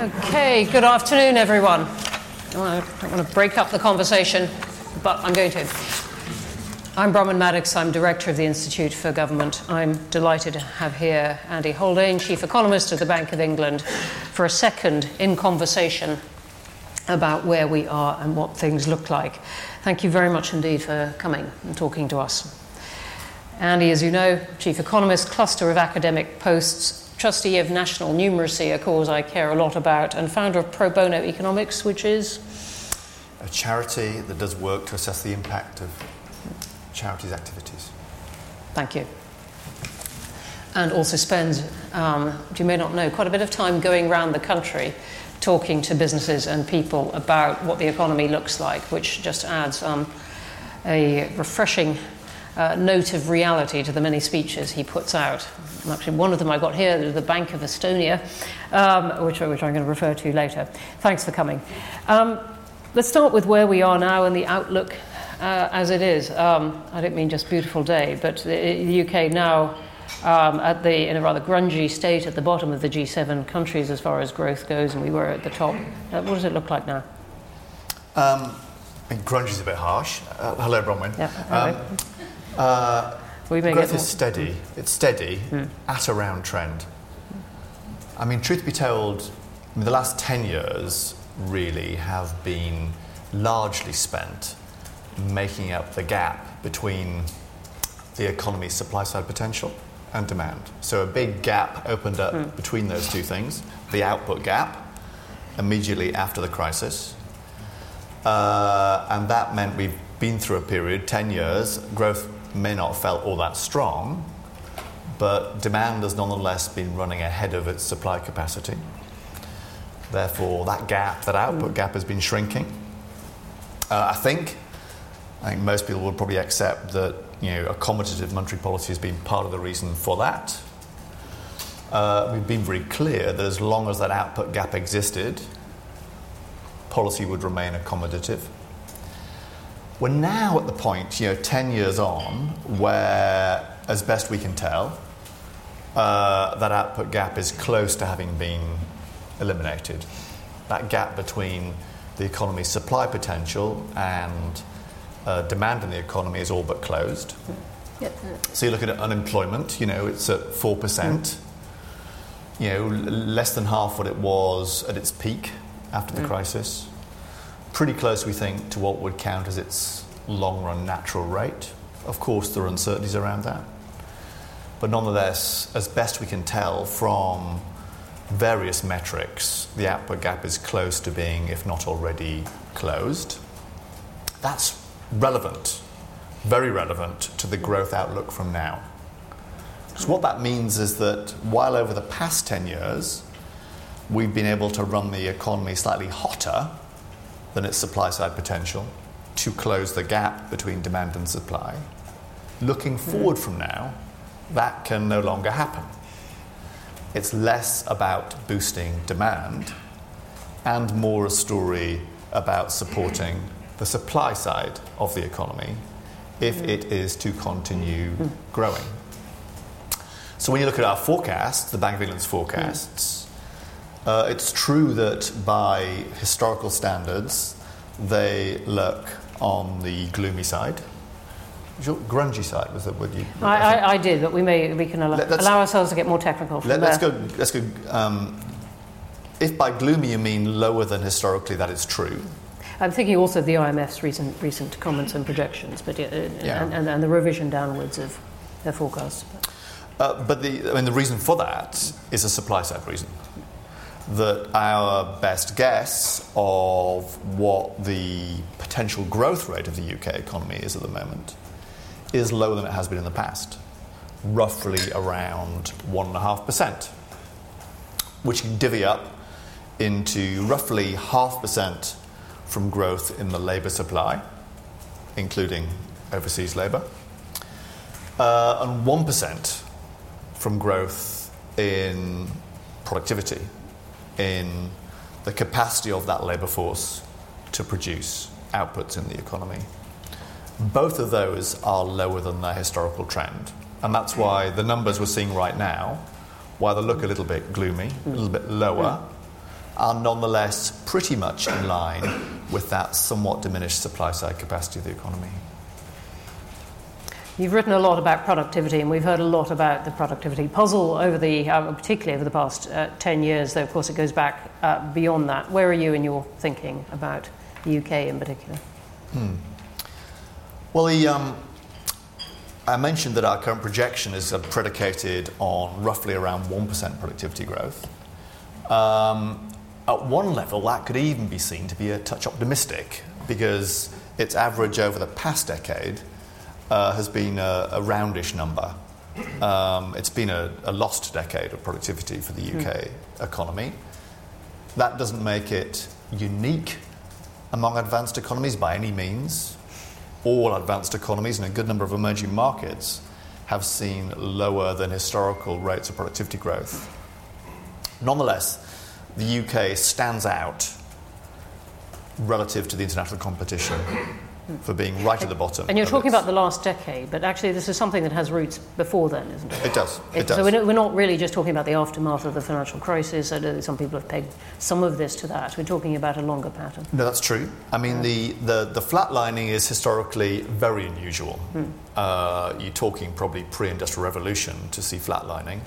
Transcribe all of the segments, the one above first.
Okay, good afternoon, everyone. I don't want to break up the conversation, but I'm going to. I'm Bronwyn Maddox. I'm director of the Institute for Government. I'm delighted to have here Andy Haldane, chief economist of the Bank of England, for a second in conversation about where we are and what things look like. Thank you very much indeed for coming and talking to us. Andy, as you know, chief economist, cluster of academic posts, trustee of National Numeracy, a cause I care a lot about, and founder of Pro Bono Economics, which is a charity that does work to assess the impact of charities' activities. Thank you. And also spends, um, you may not know, quite a bit of time going around the country talking to businesses and people about what the economy looks like, which just adds um, a refreshing uh, note of reality to the many speeches he puts out. Actually, one of them I've got here, the Bank of Estonia, um, which, which, I'm going to refer to later. Thanks for coming. Um, let's start with where we are now and the outlook uh, as it is. Um, I don't mean just beautiful day, but the, the UK now. Um, at the, in a rather grungy state at the bottom of the G7 countries as far as growth goes, and we were at the top. Uh, what does it look like now? Um, I mean, grungy is a bit harsh. Uh, hello, Bronwyn. Yeah, hello. Um, uh, we may growth is steady. It's steady mm. at around trend. I mean, truth be told, I mean, the last 10 years really have been largely spent making up the gap between the economy's supply side potential and demand. So a big gap opened up mm. between those two things the output gap immediately after the crisis. Uh, and that meant we've been through a period, 10 years, growth may not have felt all that strong, but demand has nonetheless been running ahead of its supply capacity. Therefore, that gap, that output gap, has been shrinking. Uh, I think, I think most people would probably accept that you know accommodative monetary policy has been part of the reason for that. Uh, we've been very clear that as long as that output gap existed, policy would remain accommodative. We're now at the point, you know, 10 years on, where, as best we can tell, uh, that output gap is close to having been eliminated. That gap between the economy's supply potential and uh, demand in the economy is all but closed. Yep. So you look at unemployment, you know, it's at 4%. Mm. You know, less than half what it was at its peak after the mm. crisis pretty close, we think, to what would count as its long run natural rate. Of course, there are uncertainties around that. But nonetheless, as best we can tell from various metrics, the output gap is close to being, if not already, closed. That's relevant, very relevant to the growth outlook from now. So, what that means is that while over the past 10 years, we've been able to run the economy slightly hotter than its supply side potential to close the gap between demand and supply. Looking hmm. forward from now, that can no longer happen. It's less about boosting demand and more a story about supporting the supply side of the economy if hmm. it is to continue hmm. growing. So, when you look at our forecasts, the Bank of England's forecasts, uh, it's true that by historical standards, they lurk on the gloomy side. Your grungy side was that what you? I, I, I, did, but we may we can allow, allow ourselves to get more technical. Let, us go. Let's go. Um, if by gloomy you mean lower than historically, that is true. I'm thinking also of the IMF's recent recent comments and projections, but uh, yeah. and, and, and, the revision downwards of their forecasts. Uh, but the I mean the reason for that is a supply side reason that our best guess of what the potential growth rate of the UK economy is at the moment is lower than it has been in the past, roughly around 1.5%, which can divvy up into roughly half percent from growth in the labour supply, including overseas labour, uh, and 1% from growth in productivity in the capacity of that labour force to produce outputs in the economy. Both of those are lower than their historical trend. And that's why the numbers we're seeing right now, while they look a little bit gloomy, a little bit lower, are nonetheless pretty much in line with that somewhat diminished supply side capacity of the economy. You've written a lot about productivity, and we've heard a lot about the productivity puzzle over the, uh, particularly over the past uh, 10 years, though, of course, it goes back uh, beyond that. Where are you in your thinking about the UK in particular? Hmm. Well, the, um, I mentioned that our current projection is uh, predicated on roughly around 1% productivity growth. Um, at one level, that could even be seen to be a touch optimistic because its average over the past decade uh, has been a, a, roundish number. Um, it's been a, a, lost decade of productivity for the UK mm. economy. That doesn't make it unique among advanced economies by any means. All advanced economies and a good number of emerging markets have seen lower than historical rates of productivity growth. Nonetheless, the UK stands out relative to the international competition for being right at the bottom. And you're talking about the last decade, but actually, this is something that has roots before then, isn't it? It does. It, it does. So we're not really just talking about the aftermath of the financial crisis. some people have pegged some of this to that. We're talking about a longer pattern. No, that's true. I mean, yeah. the, the, the flatlining is historically very unusual. Hmm. Uh, you're talking probably pre industrial revolution to see flatlining.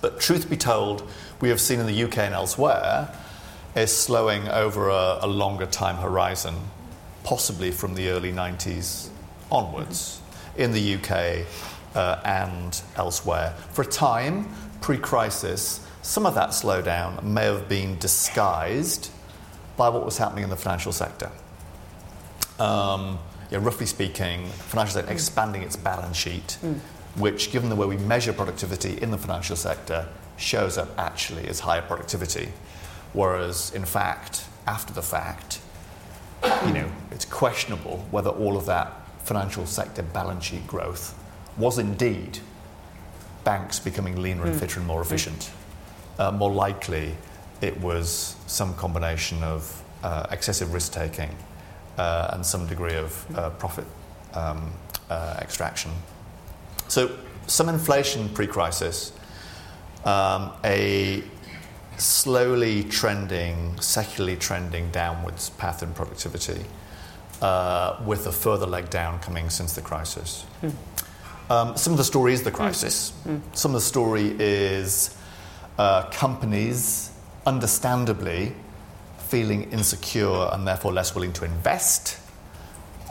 But truth be told, we have seen in the UK and elsewhere is slowing over a, a longer time horizon possibly from the early 90s onwards in the UK uh, and elsewhere. For a time, pre crisis, some of that slowdown may have been disguised by what was happening in the financial sector. Um, yeah, roughly speaking, financial sector expanding its balance sheet, mm. which, given the way we measure productivity in the financial sector, shows up actually as higher productivity. Whereas, in fact, after the fact, you know, it's questionable whether all of that financial sector balance sheet growth was indeed banks becoming leaner and hmm. fitter and more hmm. efficient. Uh, more likely, it was some combination of uh, excessive risk taking uh, and some degree of uh, profit um, uh, extraction. So, some inflation pre crisis, um, a slowly trending, secularly trending downwards path in productivity, uh, with a further leg down coming since the crisis. Mm. Um, some of the story is the crisis. Mm. Some of the story is uh, companies, understandably, feeling insecure and therefore less willing to invest.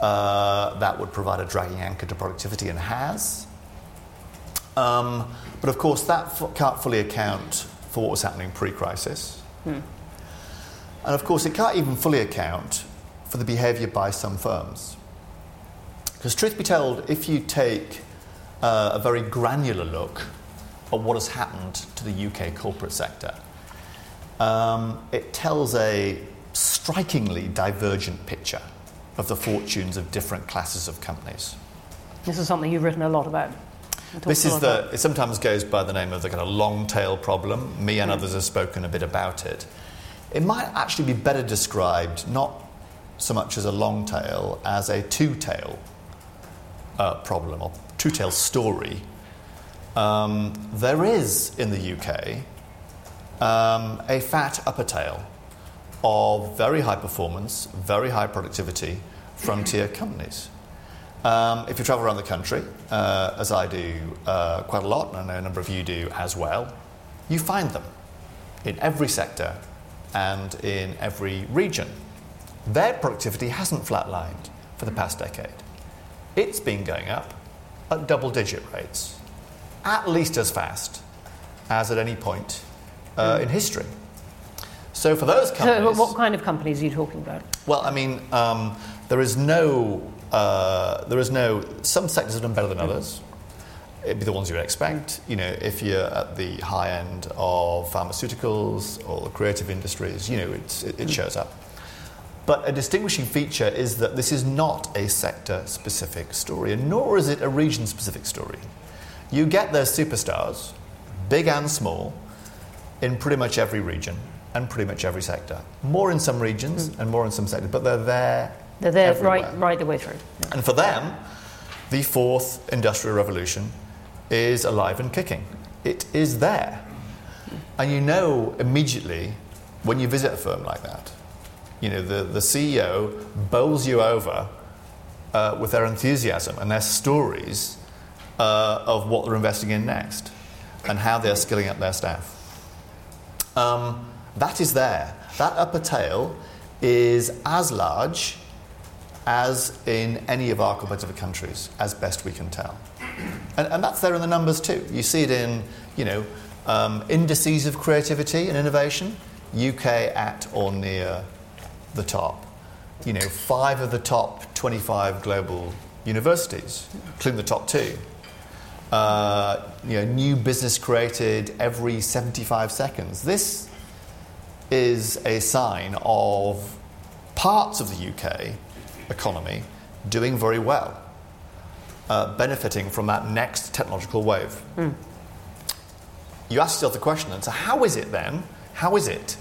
Uh, that would provide a dragging anchor to productivity and has. Um, but of course, that f- can't fully account for what was happening pre crisis. Hmm. And of course, it can't even fully account for the behaviour by some firms. Because, truth be told, if you take uh, a very granular look at what has happened to the UK corporate sector, um, it tells a strikingly divergent picture of the fortunes of different classes of companies. This is something you've written a lot about. This is the, it sometimes goes by the name of the kind of long tail problem. Me and mm. others have spoken a bit about it. It might actually be better described not so much as a long tail as a two tail uh, problem or two tail story. Um, there is in the UK um, a fat upper tail of very high performance, very high productivity frontier companies. Um, if you travel around the country, uh, as I do uh, quite a lot, and I know a number of you do as well, you find them in every sector and in every region. Their productivity hasn't flatlined for the past decade. It's been going up at double digit rates, at least as fast as at any point uh, mm. in history. So, for those companies. So, what kind of companies are you talking about? Well, I mean, um, there is no uh, there is no, some sectors have done better than others. It'd be the ones you would expect. You know, if you're at the high end of pharmaceuticals or the creative industries, you know, it, it shows up. But a distinguishing feature is that this is not a sector specific story, and nor is it a region specific story. You get those superstars, big and small, in pretty much every region and pretty much every sector. More in some regions mm. and more in some sectors, but they're there they're there right, right the way through. And for them, the fourth industrial revolution is alive and kicking. It is there. And you know immediately when you visit a firm like that. You know, the, the CEO bowls you over uh, with their enthusiasm and their stories uh, of what they're investing in next and how they're skilling up their staff. Um, that is there. That upper tail is as large as in any of our competitive countries, as best we can tell. And, and that's there in the numbers too. You see it in, you know, um, indices of creativity and innovation, UK at or near the top. You know, five of the top 25 global universities, including the top two. Uh, you know, new business created every 75 seconds. This is a sign of parts of the UK economy doing very well, uh, benefiting from that next technological wave. Mm. You ask yourself the question, and so how is it then? How is it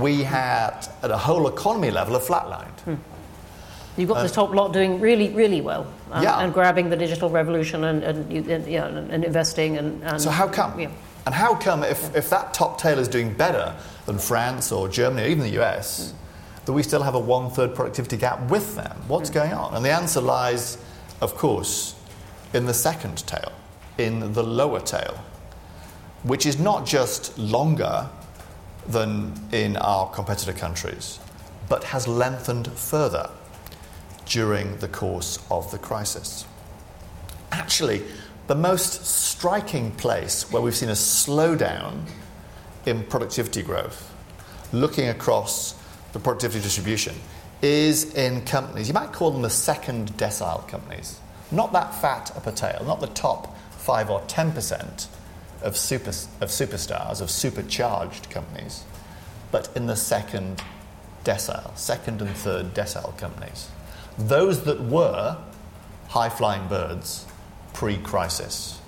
we had, at a whole economy level, have flatlined? Mm. You've got uh, the top lot doing really, really well, um, yeah. and grabbing the digital revolution and, and, and, yeah, and investing. And, and, so how come? Yeah. And how come if, if that top tail is doing better than France or Germany or even the US, mm that we still have a one third productivity gap with them. What's going on? And the answer lies, of course, in the second tail, in the lower tail, which is not just longer than in our competitor countries, but has lengthened further during the course of the crisis. Actually, the most striking place where we've seen a slowdown in productivity growth, looking across the productivity distribution, is in companies, you might call them the second decile companies. Not that fat upper tail, not the top 5 or 10% of, super, of superstars, of supercharged companies, but in the second decile, second and third decile companies. Those that were high flying birds pre crisis,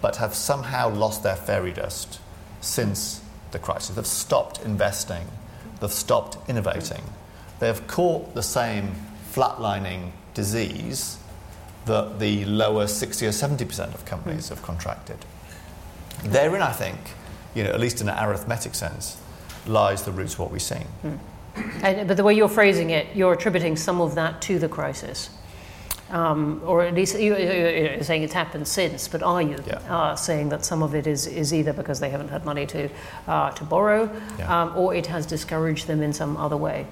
but have somehow lost their fairy dust since the crisis. They've stopped investing They've stopped innovating. They have caught the same flatlining disease that the lower 60 or 70% of companies hmm. have contracted. Therein, I think, you know, at least in an arithmetic sense, lies the roots of what we're seeing. Mm. And, but the way you're phrasing it, you're attributing some of that to the crisis. Um, or at least you're saying it's happened since, but are you yeah. uh, saying that some of it is, is either because they haven't had money to, uh, to borrow, yeah. um, or it has discouraged them in some other way?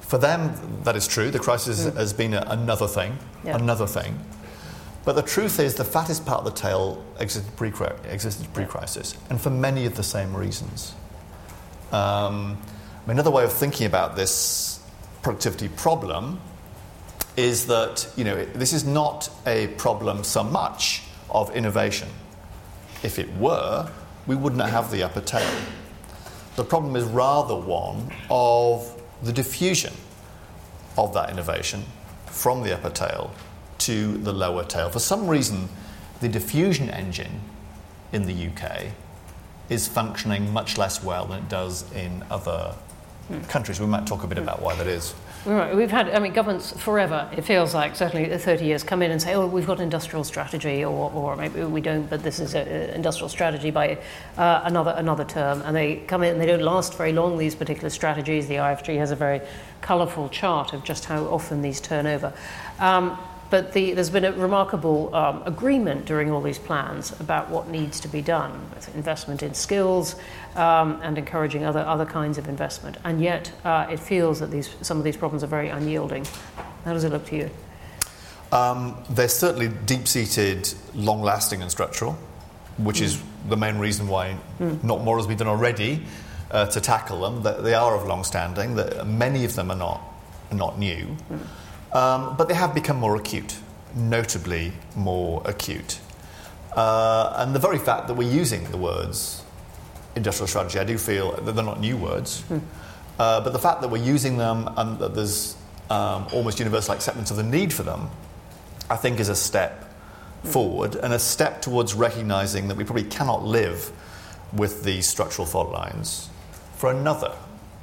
For them, that is true. The crisis mm. has been a, another thing, yeah. another thing. But the truth is, the fattest part of the tail existed pre crisis, and for many of the same reasons. Um, another way of thinking about this productivity problem is that you know, this is not a problem so much of innovation. If it were, we wouldn't have the upper tail. The problem is rather one of the diffusion of that innovation from the upper tail to the lower tail. For some reason, the diffusion engine in the UK is functioning much less well than it does in other hmm. countries. We might talk a bit about why that is. Right. We've had, I mean, governments forever, it feels like, certainly 30 years, come in and say, oh, we've got industrial strategy, or, or maybe we don't, but this is an industrial strategy by uh, another, another term. And they come in and they don't last very long, these particular strategies. The IFG has a very colourful chart of just how often these turn over. Um, but the, there's been a remarkable um, agreement during all these plans about what needs to be done with investment in skills um, and encouraging other, other kinds of investment. And yet, uh, it feels that these, some of these problems are very unyielding. How does it look to you? Um, they're certainly deep seated, long lasting, and structural, which mm. is the main reason why mm. not more has been done already uh, to tackle them. They are of long standing, many of them are not, not new. Mm. Um, but they have become more acute, notably more acute. Uh, and the very fact that we're using the words industrial strategy, I do feel that they're not new words, hmm. uh, but the fact that we're using them and that there's um, almost universal acceptance of the need for them, I think is a step hmm. forward and a step towards recognizing that we probably cannot live with these structural fault lines for another,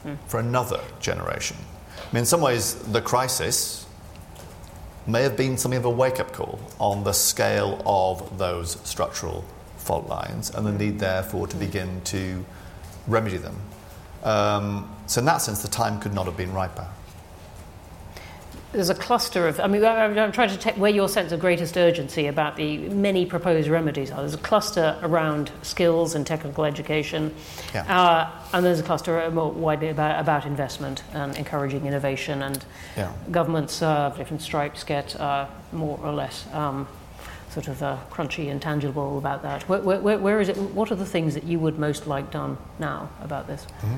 hmm. for another generation. I mean, in some ways, the crisis may have been something of a wake up call on the scale of those structural fault lines and the need, therefore, to begin to remedy them. Um, so, in that sense, the time could not have been riper there's a cluster of, I mean, I'm trying to take where your sense of greatest urgency about the many proposed remedies are. There's a cluster around skills and technical education, yeah. uh, and there's a cluster more widely about, about investment and encouraging innovation. And yeah. governments, uh, different stripes, get uh, more or less um, sort of uh, crunchy and tangible about that. Where, where, where is it? What are the things that you would most like done now about this? Mm-hmm.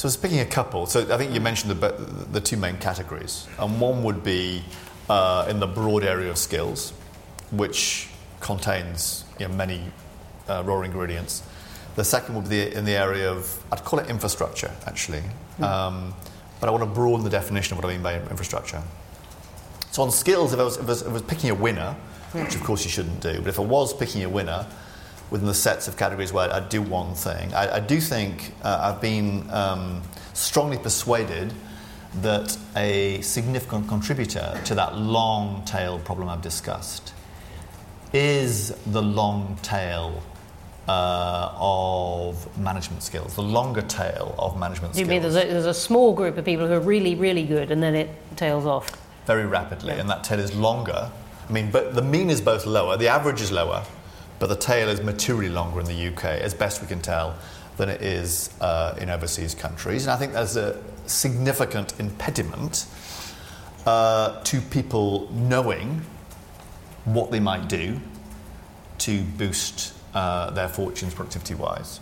So I was picking a couple. So I think you mentioned the, the two main categories. And one would be uh, in the broad area of skills, which contains you know, many uh, raw ingredients. The second would be in the area of, I'd call it infrastructure, actually. Mm. Um, but I want to broaden the definition of what I mean by infrastructure. So on skills, if I was, if I was, if I was picking a winner, mm. which of course you shouldn't do, but if I was picking a winner, within the sets of categories where I do one thing. I, I do think uh, I've been um, strongly persuaded that a significant contributor to that long tail problem I've discussed is the long tail uh, of management skills, the longer tail of management you skills. You mean there's a, there's a, small group of people who are really, really good and then it tails off? Very rapidly, yeah. and that tail is longer. I mean, but the mean is both lower, the average is lower, but the tail is materially longer in the UK, as best we can tell, than it is uh, in overseas countries. And I think there's a significant impediment uh, to people knowing what they might do to boost uh, their fortunes productivity wise.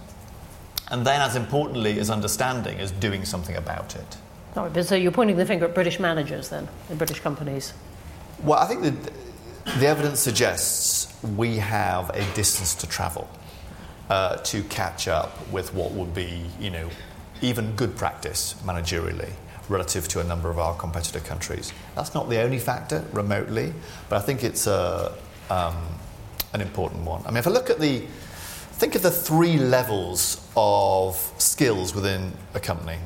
And then, as importantly as understanding, is doing something about it. Sorry, so you're pointing the finger at British managers then, in British companies? Well, I think the, the evidence suggests we have a distance to travel uh, to catch up with what would be, you know, even good practice managerially relative to a number of our competitor countries. That's not the only factor remotely, but I think it's a, um, an important one. I mean, if I look at the, think of the three levels of skills within a company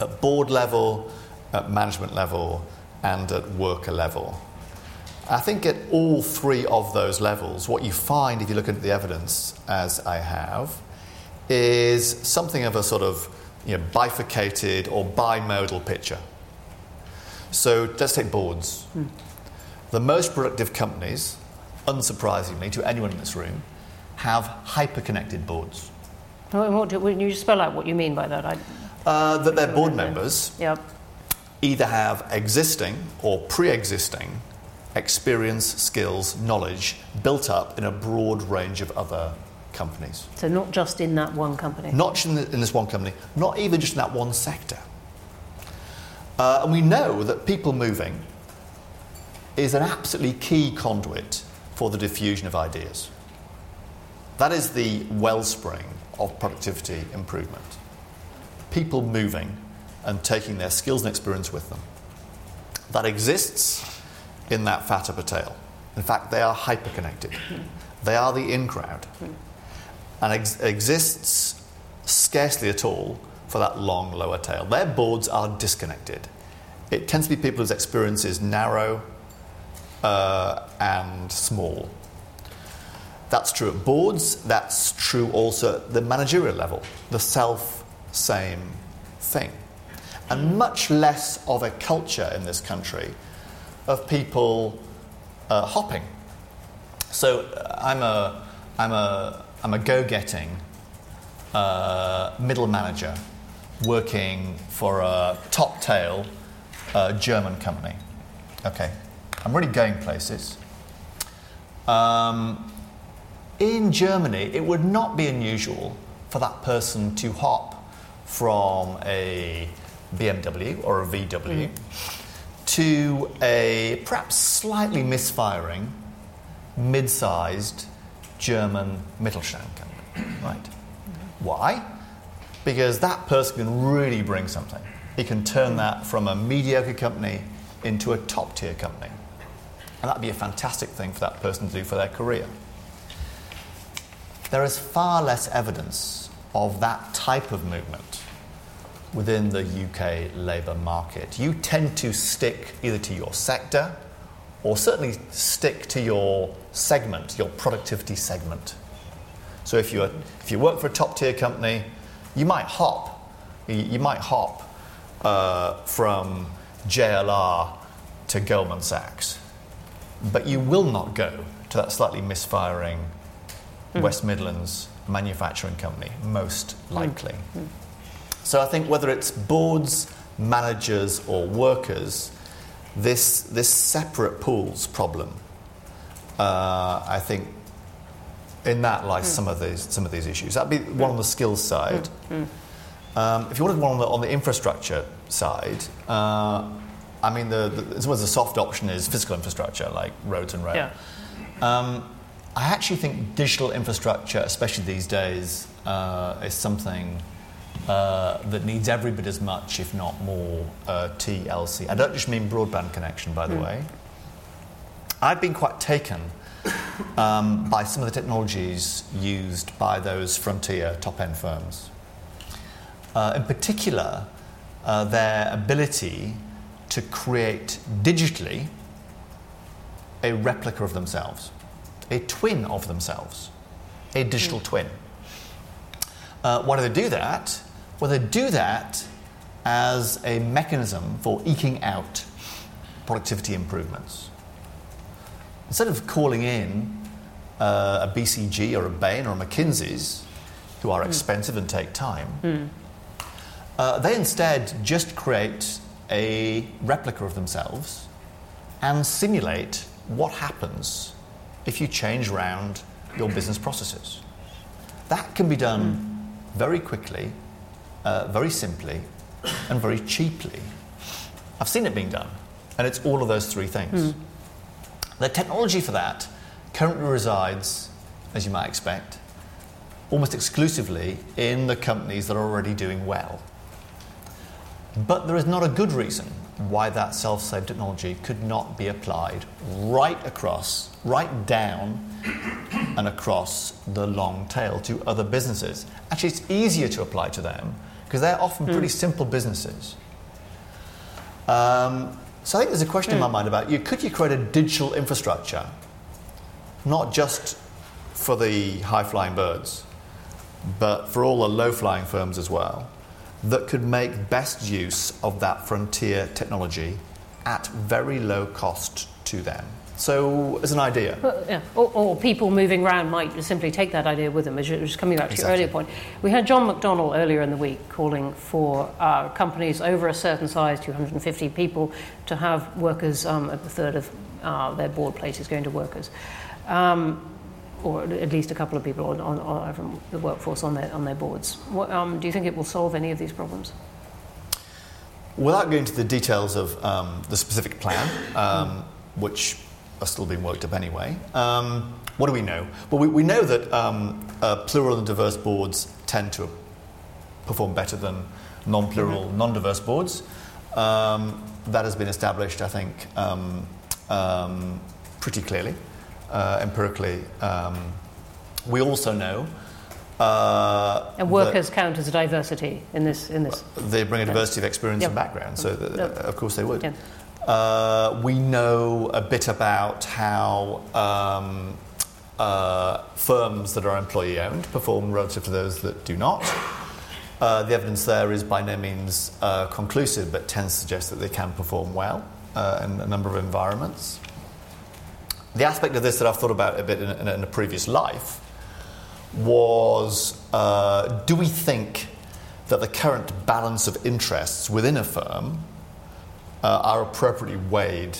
at board level, at management level, and at worker level. I think at all three of those levels, what you find if you look at the evidence, as I have, is something of a sort of you know, bifurcated or bimodal picture. So let's take boards. Hmm. The most productive companies, unsurprisingly to anyone in this room, have hyper-connected boards. When you spell out what you mean by that? I... Uh, that their board members yep. either have existing or pre-existing experience, skills, knowledge built up in a broad range of other companies. So, not just in that one company? Not just in, the, in this one company, not even just in that one sector. Uh, and we know that people moving is an absolutely key conduit for the diffusion of ideas. That is the wellspring of productivity improvement. People moving and taking their skills and experience with them. That exists in that fat upper tail. In fact, they are hyperconnected. They are the in crowd. And ex- exists scarcely at all for that long lower tail. Their boards are disconnected. It tends to be people whose experience is narrow uh, and small. That's true at boards, that's true also at the managerial level, the self same thing. And much less of a culture in this country of people uh, hopping. So uh, I'm a, I'm a, I'm a go getting uh, middle manager working for a top tail uh, German company. Okay, I'm really going places. Um, in Germany, it would not be unusual for that person to hop from a BMW or a VW. Mm to a perhaps slightly misfiring, mid sized German Mittelstand company. Right? Why? Because that person can really bring something. He can turn that from a mediocre company into a top tier company. And that'd be a fantastic thing for that person to do for their career. There is far less evidence of that type of movement within the UK labour market. You tend to stick either to your sector or certainly stick to your segment, your productivity segment. So if you, if you work for a top tier company, You might hop. You, might hop uh, from JLR to Goldman Sachs, but you will not go to that slightly misfiring mm. West Midlands manufacturing company, most likely. Mm. So I think whether it's boards, managers, or workers, this, this separate pools problem, uh, I think in that lies mm. some, of these, some of these issues. That'd be one on the skills side. Mm. Mm. Um, if you wanted one on the, on the infrastructure side, uh, I mean, the, the, the soft option is physical infrastructure like roads and rail. Yeah. Um, I actually think digital infrastructure, especially these days, uh, is something uh, that needs every bit as much, if not more, uh, TLC. I don't just mean broadband connection, by the mm. way. I've been quite taken um, by some of the technologies used by those frontier top end firms. Uh, in particular, uh, their ability to create digitally a replica of themselves, a twin of themselves, a digital mm. twin. Uh, why do they do that? Well, they do that as a mechanism for eking out productivity improvements. Instead of calling in uh, a BCG or a Bain or a McKinsey's, who are mm. expensive and take time, mm. uh, they instead just create a replica of themselves and simulate what happens if you change around your business processes. That can be done very quickly, uh, very simply, and very cheaply. I've seen it being done, and it's all of those three things. Mm. The technology for that currently resides, as you might expect, almost exclusively in the companies that are already doing well. But there is not a good reason why that self save technology could not be applied right across, right down and across the long tail to other businesses. Actually, it's easier to apply to them because they're often mm. pretty simple businesses. Um, so I think there's a question mm. in my hmm. mind about you could you create a digital infrastructure, not just for the high flying birds, but for all the low flying firms as well? that could make best use of that frontier technology at very low cost to them. So, as an idea. Well, yeah. or, or, people moving around might simply take that idea with them, which is coming back to exactly. your earlier point. We had John McDonnell earlier in the week calling for uh, companies over a certain size, 250 people, to have workers, um, a third of uh, their board places going to workers. Um, or at least a couple of people on, on, on from the workforce on their, on their boards. What, um, do you think it will solve any of these problems? Without going to the details of um, the specific plan, um, which are still being worked up anyway, um, what do we know? Well, we, we know that um, uh, plural and diverse boards tend to perform better than non plural, mm-hmm. non diverse boards. Um, that has been established, I think, pretty clearly uh, empirically. Um, we also know. Uh, and workers count as a diversity in this. In this. They bring a diversity of experience yep. and background, so yep. of course they would. Yep. Uh, we know a bit about how um, uh, firms that are employee owned perform relative to those that do not. Uh, the evidence there is by no means uh, conclusive, but tends to suggest that they can perform well uh, in a number of environments the aspect of this that I've thought about a bit in, in, in a previous life was do we think that the current balance of interests within a firm uh, are appropriately weighed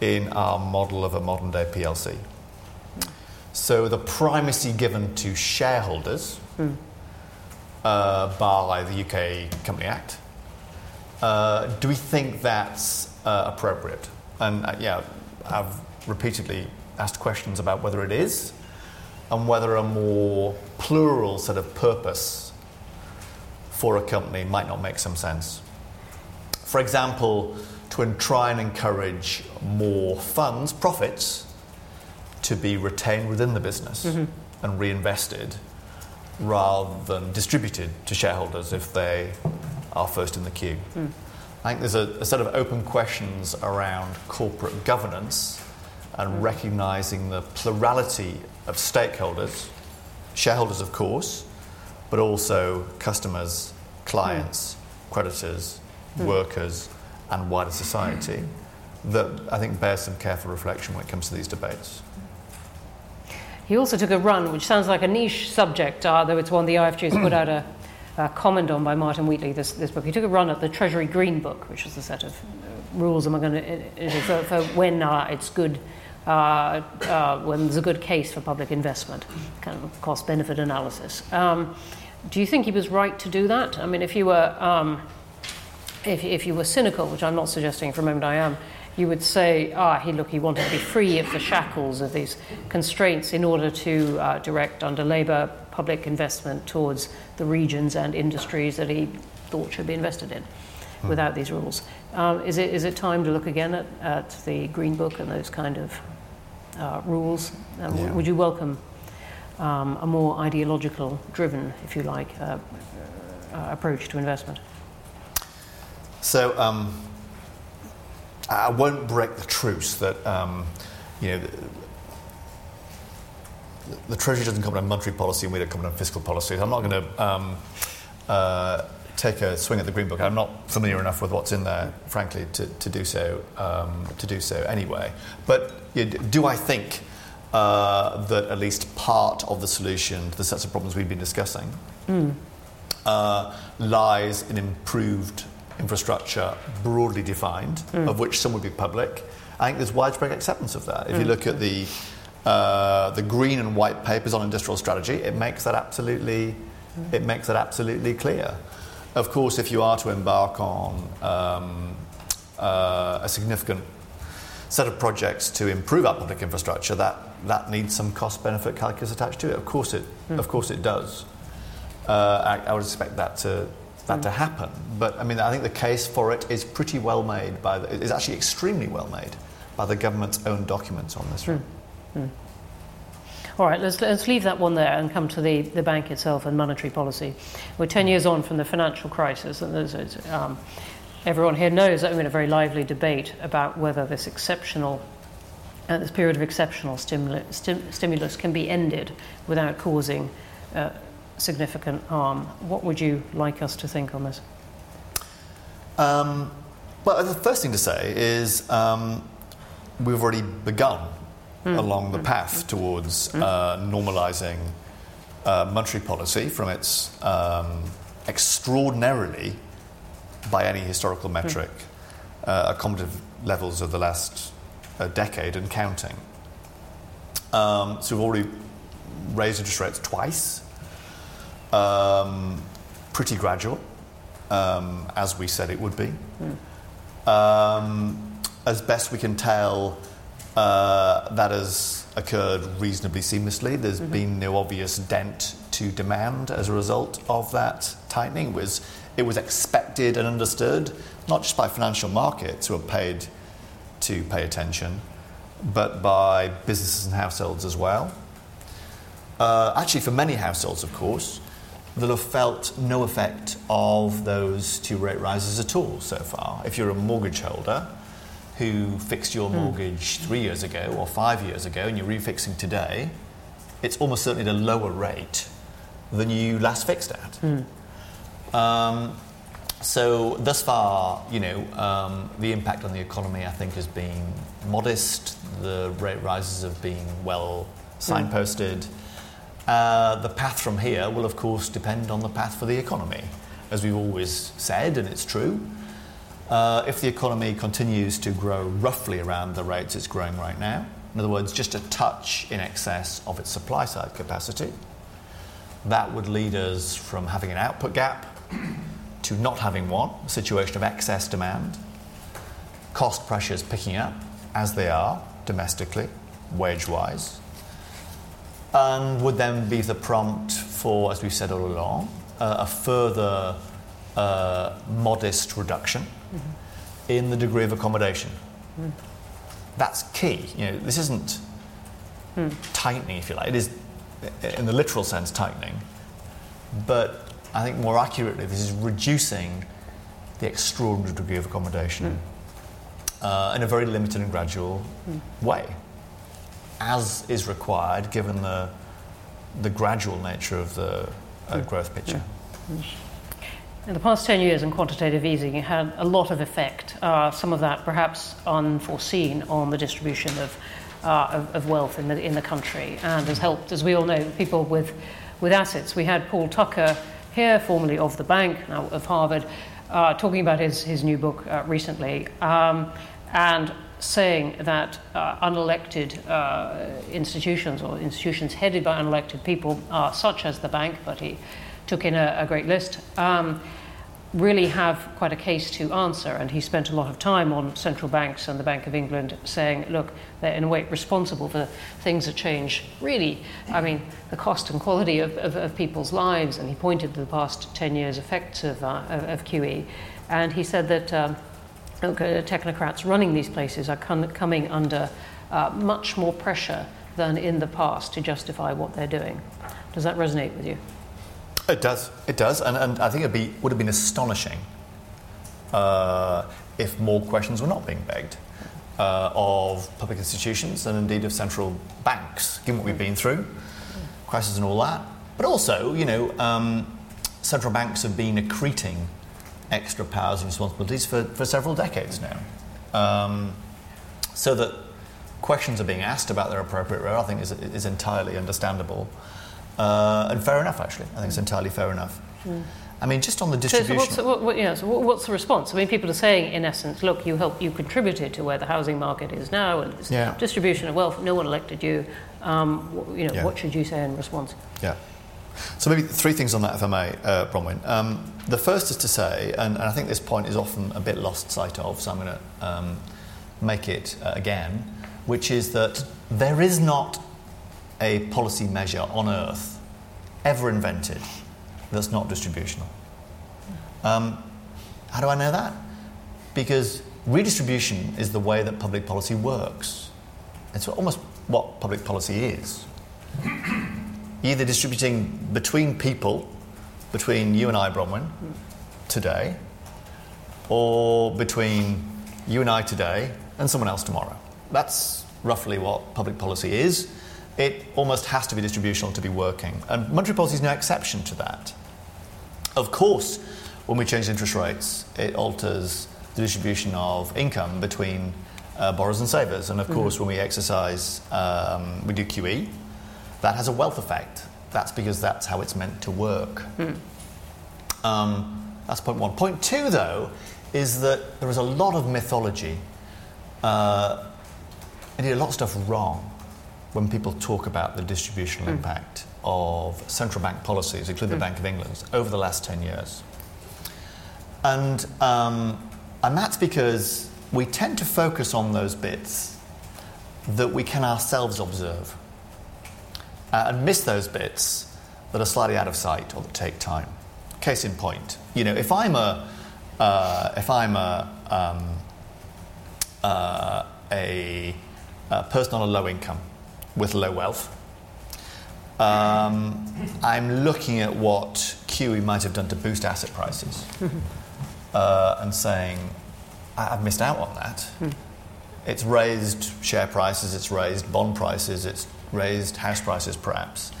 in our model of a modern day PLC? So the primacy given to shareholders mm. uh, by the UK Company Act, uh, do we think that's uh, appropriate? And uh, yeah, I've repeatedly asked questions about whether it is and whether a more plural sort of purpose for a company might not make some sense. For example, to try and encourage more funds, profits, to be retained within the business mm-hmm. and reinvested rather than distributed to shareholders if they are first in the queue. Mm. I think there's a, a set of open questions around corporate governance and recognizing the plurality of stakeholders, shareholders, of course, but also customers, clients, mm. creditors, mm. workers, and wider society that I think bears some careful reflection when it comes to these debates. He also took a run, which sounds like a niche subject, uh, though it's one the IFG has put out a, a, comment on by Martin Wheatley, this, this book. He took a run at the Treasury Green Book, which is a set of uh, rules among, uh, for, for when uh, it's good uh, uh, when there's a good case for public investment, kind of cost benefit analysis. Um, do you think he was right to do that? I mean, if you were um, if, if you were cynical, which I'm not suggesting for a moment I am, you would say, ah, he look, he wanted to be free of the shackles of these constraints in order to uh, direct under Labour public investment towards the regions and industries that he thought should be invested in hmm. without these rules. Um, is, it, is it time to look again at, at the Green Book and those kind of uh, rules? Um, yeah. Would you welcome um, a more ideological driven, if you like, uh, uh, approach to investment? So um, I won't break the truce that um, you know. The, the Treasury doesn't comment on monetary policy and we don't comment on fiscal policy. I'm not going to um, uh, take a swing at the Green Book. I'm not familiar enough with what's in there, frankly, to, to do so. Um, to do so anyway. But you know, do I think uh, that at least part of the solution to the sets of problems we've been discussing mm. uh, lies in improved infrastructure, broadly defined, mm. of which some would be public? I think there's widespread acceptance of that. If mm. you look at the uh, the green and white papers on industrial strategy, it makes that absolutely it makes that absolutely clear. Of course, if you are to embark on um, uh, a significant set of projects to improve our public infrastructure, that, that needs some cost benefit calculus attached to it. Of course it, mm. of course it does. Uh, I, I, would expect that to, that mm. to happen. But I mean, I think the case for it is pretty well made by the, is actually extremely well made by the government's own documents on this. Mm. All right, let's, let's leave that one there and come to the, the bank itself and monetary policy. We're 10 years on from the financial crisis, and there's, um, everyone here knows that we're in a very lively debate about whether this exceptional, uh, this period of exceptional stimulus, stim, stimulus can be ended without causing uh, significant harm. What would you like us to think on this? Um, well, the first thing to say is um, we've already begun mm. along the hmm. path towards mm. uh, normalizing uh, monetary policy from its um, extraordinarily, by any historical hmm. metric, mm. uh, accommodative levels of the last uh, decade and counting. Um, so we've already raised interest rates twice, um, pretty gradual, um, as we said it would be. Um, as best we can tell, uh, that has occurred reasonably seamlessly. There's mm-hmm. been no obvious dent to demand as a result of that tightening. It was, it was expected and understood, not just by financial markets who are paid to pay attention, but by businesses and households as well. Uh, actually, for many households, of course, they'll have felt no effect of those two rate rises at all so far. If you're a mortgage holder, who fixed your hmm. mortgage mm. three years ago or five years ago and you're refixing today, it's almost certainly at a lower rate than you last fixed at. Mm. Um, so thus far, you know, um, the impact on the economy, I think, has been modest. The rate rises have been well signposted. Mm. Uh, the path from here will, of course, depend on the path for the economy, as we've always said, and it's true. Uh, if the economy continues to grow roughly around the rates it's growing right now, in other words, just a touch in excess of its supply side capacity, that would lead us from having an output gap to not having one, a situation of excess demand, cost pressures picking up as they are domestically, wage wise, and would then be the prompt for, as we've said all along, uh, a further uh, modest reduction mm-hmm. in the degree of accommodation. Mm. That's key. You know, this isn't mm. tightening, if you like. It is, in the literal sense, tightening. But I think more accurately, this is reducing the extraordinary degree of accommodation mm. uh, in a very limited and gradual mm. way, as is required given the, the gradual nature of the, uh, mm. growth picture. In the past 10 years in quantitative easing, it had a lot of effect, uh, some of that perhaps unforeseen on the distribution of, uh, of, of, wealth in the, in the country and has helped, as we all know, people with, with assets. We had Paul Tucker here, formerly of the bank, now of Harvard, uh, talking about his, his new book uh, recently. Um, and saying that uh, unelected uh, institutions or institutions headed by unelected people, uh, such as the bank, but he took in a, a great list, um, really have quite a case to answer. And he spent a lot of time on central banks and the Bank of England saying, look, they're in a way responsible for things that change really, I mean, the cost and quality of, of, of people's lives. And he pointed to the past 10 years' effects of, uh, of, of QE. And he said that. Um, technocrats running these places are com- coming under uh, much more pressure than in the past to justify what they're doing. Does that resonate with you? It does. It does, and, and I think it be, would have been astonishing uh, if more questions were not being begged uh, of public institutions and indeed of central banks, given what we've been through, crisis and all that. But also, you know, um, central banks have been accreting extra powers and responsibilities for, for several decades now. Um, so that questions are being asked about their appropriate role, I think, is, is entirely understandable. Uh, and fair enough, actually. I think it's entirely fair enough. Mm. I mean, just on the distribution. So, what's, what, yeah, so what's the response? I mean, people are saying, in essence, look, you helped, you contributed to where the housing market is now, and yeah. distribution of wealth. No one elected you. Um, you know, yeah. what should you say in response? Yeah. So maybe three things on that, if I may, uh, Bronwyn. Um, the first is to say, and, and, I think this point is often a bit lost sight of, so I'm going to um, make it uh, again, which is that there is not a policy measure on earth ever invented that's not distributional. Um, how do I know that? Because redistribution is the way that public policy works. It's almost what public policy is either distributing between people, between you and I, Bronwyn, today, or between you and I today and someone else tomorrow. That's roughly what public policy is. It almost has to be distributional to be working, and monetary policy is no exception to that. Of course, when we change interest rates, it alters the distribution of income between uh, borrowers and savers. And of mm-hmm. course, when we exercise, um, we do QE, that has a wealth effect. That's because that's how it's meant to work. Mm. Um, that's point one. Point two, though, is that there is a lot of mythology, uh, indeed, a lot of stuff wrong when people talk about the distributional mm. impact of central bank policies, including mm. the hmm. Bank of England, over the last 10 years. And, um, and that's because we tend to focus on those bits that we can ourselves observe uh, and miss those bits that are slightly out of sight or that take time. Case in point, you know, if I'm a, uh, if I'm a, um, uh, a, a, person on a low income with low wealth, um, I'm looking at what QE might have done to boost asset prices uh, and saying, I've missed out on that. Hmm. It's raised share prices, it's raised bond prices, it's raised house prices perhaps.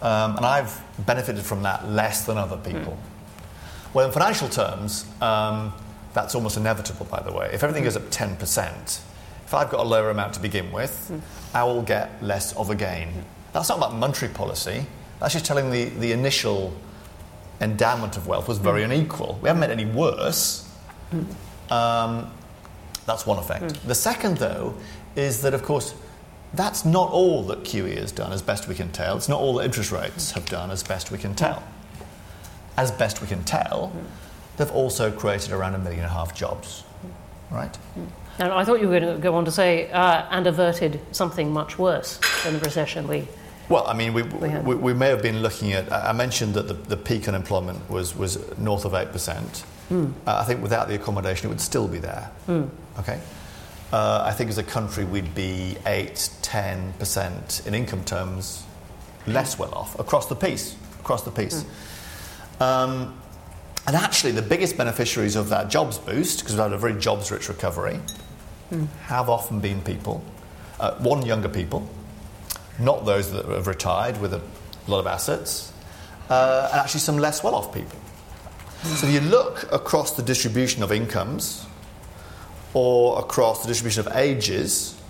Um, and I've benefited from that less than other people. Mm. Well, in financial terms, um, that's almost inevitable, by the way. If everything goes up 10%, if I've got a lower amount to begin with, mm. I will get less of a gain. That's not about monetary policy. That's just telling the, the initial endowment of wealth was very mm. unequal. We haven't made any worse. Um, that's one effect. The second, though, is that, of course, that's not all that QE has done, as best we can tell. It's not all that interest rates have done, as best we can tell. As best we can tell, they've also created around a million and a half jobs, right? And I thought you were going to go on to say, uh, and averted something much worse than the recession we. Well, I mean, we, we, we, we may have been looking at. I mentioned that the, the peak unemployment was, was north of 8%. Mm. Uh, I think without the accommodation, it would still be there. Mm. Okay? uh, I think as a country we'd be 8, 10% in income terms less well off across the piece. Across the piece. Mm. Um, and actually, the biggest beneficiaries of that jobs boost, because we've had a very jobs rich recovery, mm. have often been people, uh, one, younger people, not those that have retired with a lot of assets, uh, and actually some less well off people. So if you look across the distribution of incomes or across the distribution of ages,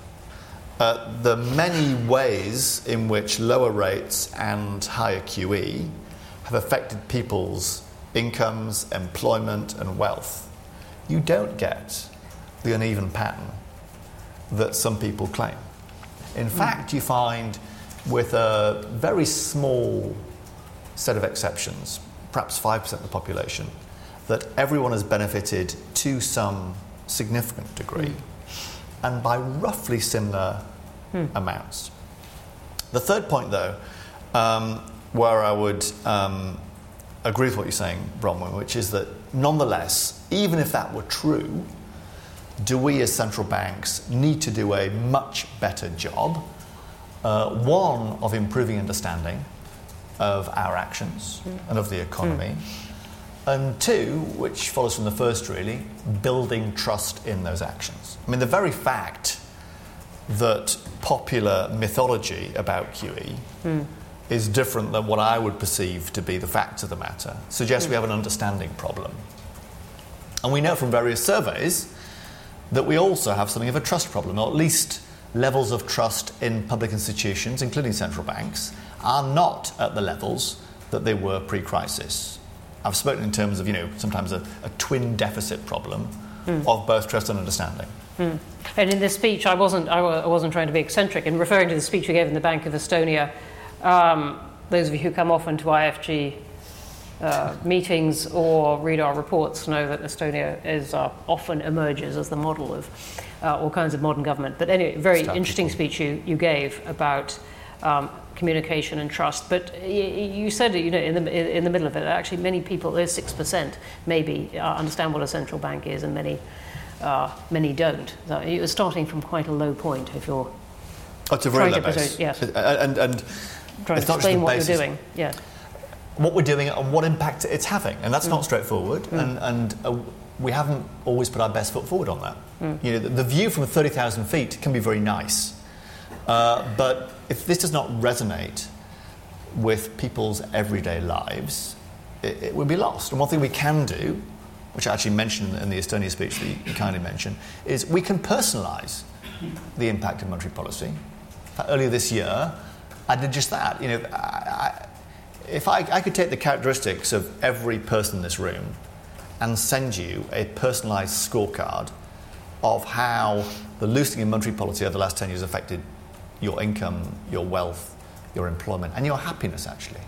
uh, the many ways in which lower rates and higher QE have affected people's incomes, employment, and wealth, you don't get the uneven pattern that some people claim. In mm. fact, you find with a very small set of exceptions, perhaps 5% of the population, that everyone has benefited to some significant degree mm. and by roughly similar mm. amounts. The third point, though, um, where I would um, agree with what you're saying, Bronwyn, which is that nonetheless, even if that were true, do we as central banks need to do a much better job? Uh, one, of improving understanding of our actions mm. and of the economy. Mm. And two, which follows from the first really, building trust in those actions. I mean, the very fact that popular mythology about QE mm. is different than what I would perceive to be the facts of the matter suggests we have an understanding problem. And we know from various surveys that we also have something of a trust problem, or at least levels of trust in public institutions, including central banks, are not at the levels that they were pre crisis. I've spoken in terms of, you know, sometimes a, a twin deficit problem mm. of both trust and understanding. Mm. And in this speech, I wasn't, I wasn't trying to be eccentric. In referring to the speech you gave in the Bank of Estonia, um, those of you who come often to IFG uh, meetings or read our reports know that Estonia is uh, often emerges as the model of uh, all kinds of modern government. But anyway, very interesting speech you, you gave about um, communication and trust. But you said, you know, in the, in the middle of it, actually many people, there's 6% maybe, uh, understand what a central bank is and many, uh, many don't. So you're starting from quite a low point if you're oh, it's a very low base. Yes. And, and trying to explain what you're doing. Yes what we're doing and what impact it's having. And that's mm. not straightforward. Mm. And, and uh, we haven't always put our best foot forward on that. Mm. You know, the, the, view from 30,000 feet can be very nice. Uh, but if this does not resonate with people's everyday lives, it, it would be lost. And one thing we can do, which I actually mentioned in the Estonia speech that you kindly mentioned, is we can personalise the impact of monetary policy. Uh, earlier this year, I did just that. You know, I, I, if I, I could take the characteristics of every person in this room and send you a personalised scorecard of how the loosening of monetary policy over the last 10 years affected your income, your wealth, your employment, and your happiness, actually.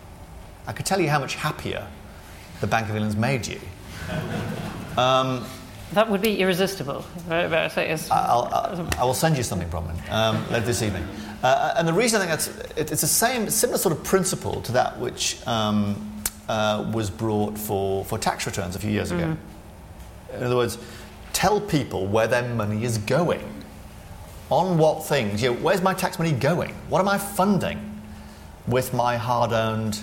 I could tell you how much happier the Bank of England's made you. Um, that would be irresistible. I'll, I'll, I will send you something, Bronwyn, um, later this evening. Uh, and the reason I think that's it, it's the same similar sort of principle to that which um, uh, was brought for, for tax returns a few years ago. Mm-hmm. In other words, tell people where their money is going. On what things? You know, where's my tax money going? What am I funding with my hard-earned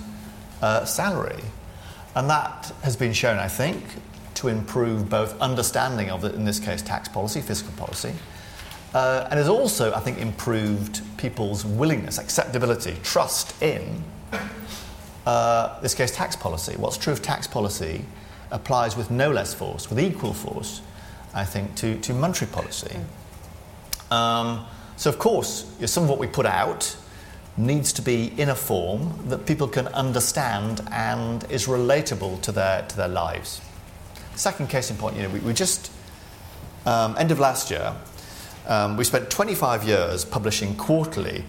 uh, salary? And that has been shown, I think, to improve both understanding of, in this case, tax policy, fiscal policy, uh, and has also, I think, improved people's willingness, acceptability, trust in, uh, this case, tax policy. What's true of tax policy applies with no less force, with equal force, I think, to, to monetary policy. Um, so, of course, some of what we put out needs to be in a form that people can understand and is relatable to their, to their lives. Second case in point, you know, we, we just, um, end of last year, um, we spent 25 years publishing quarterly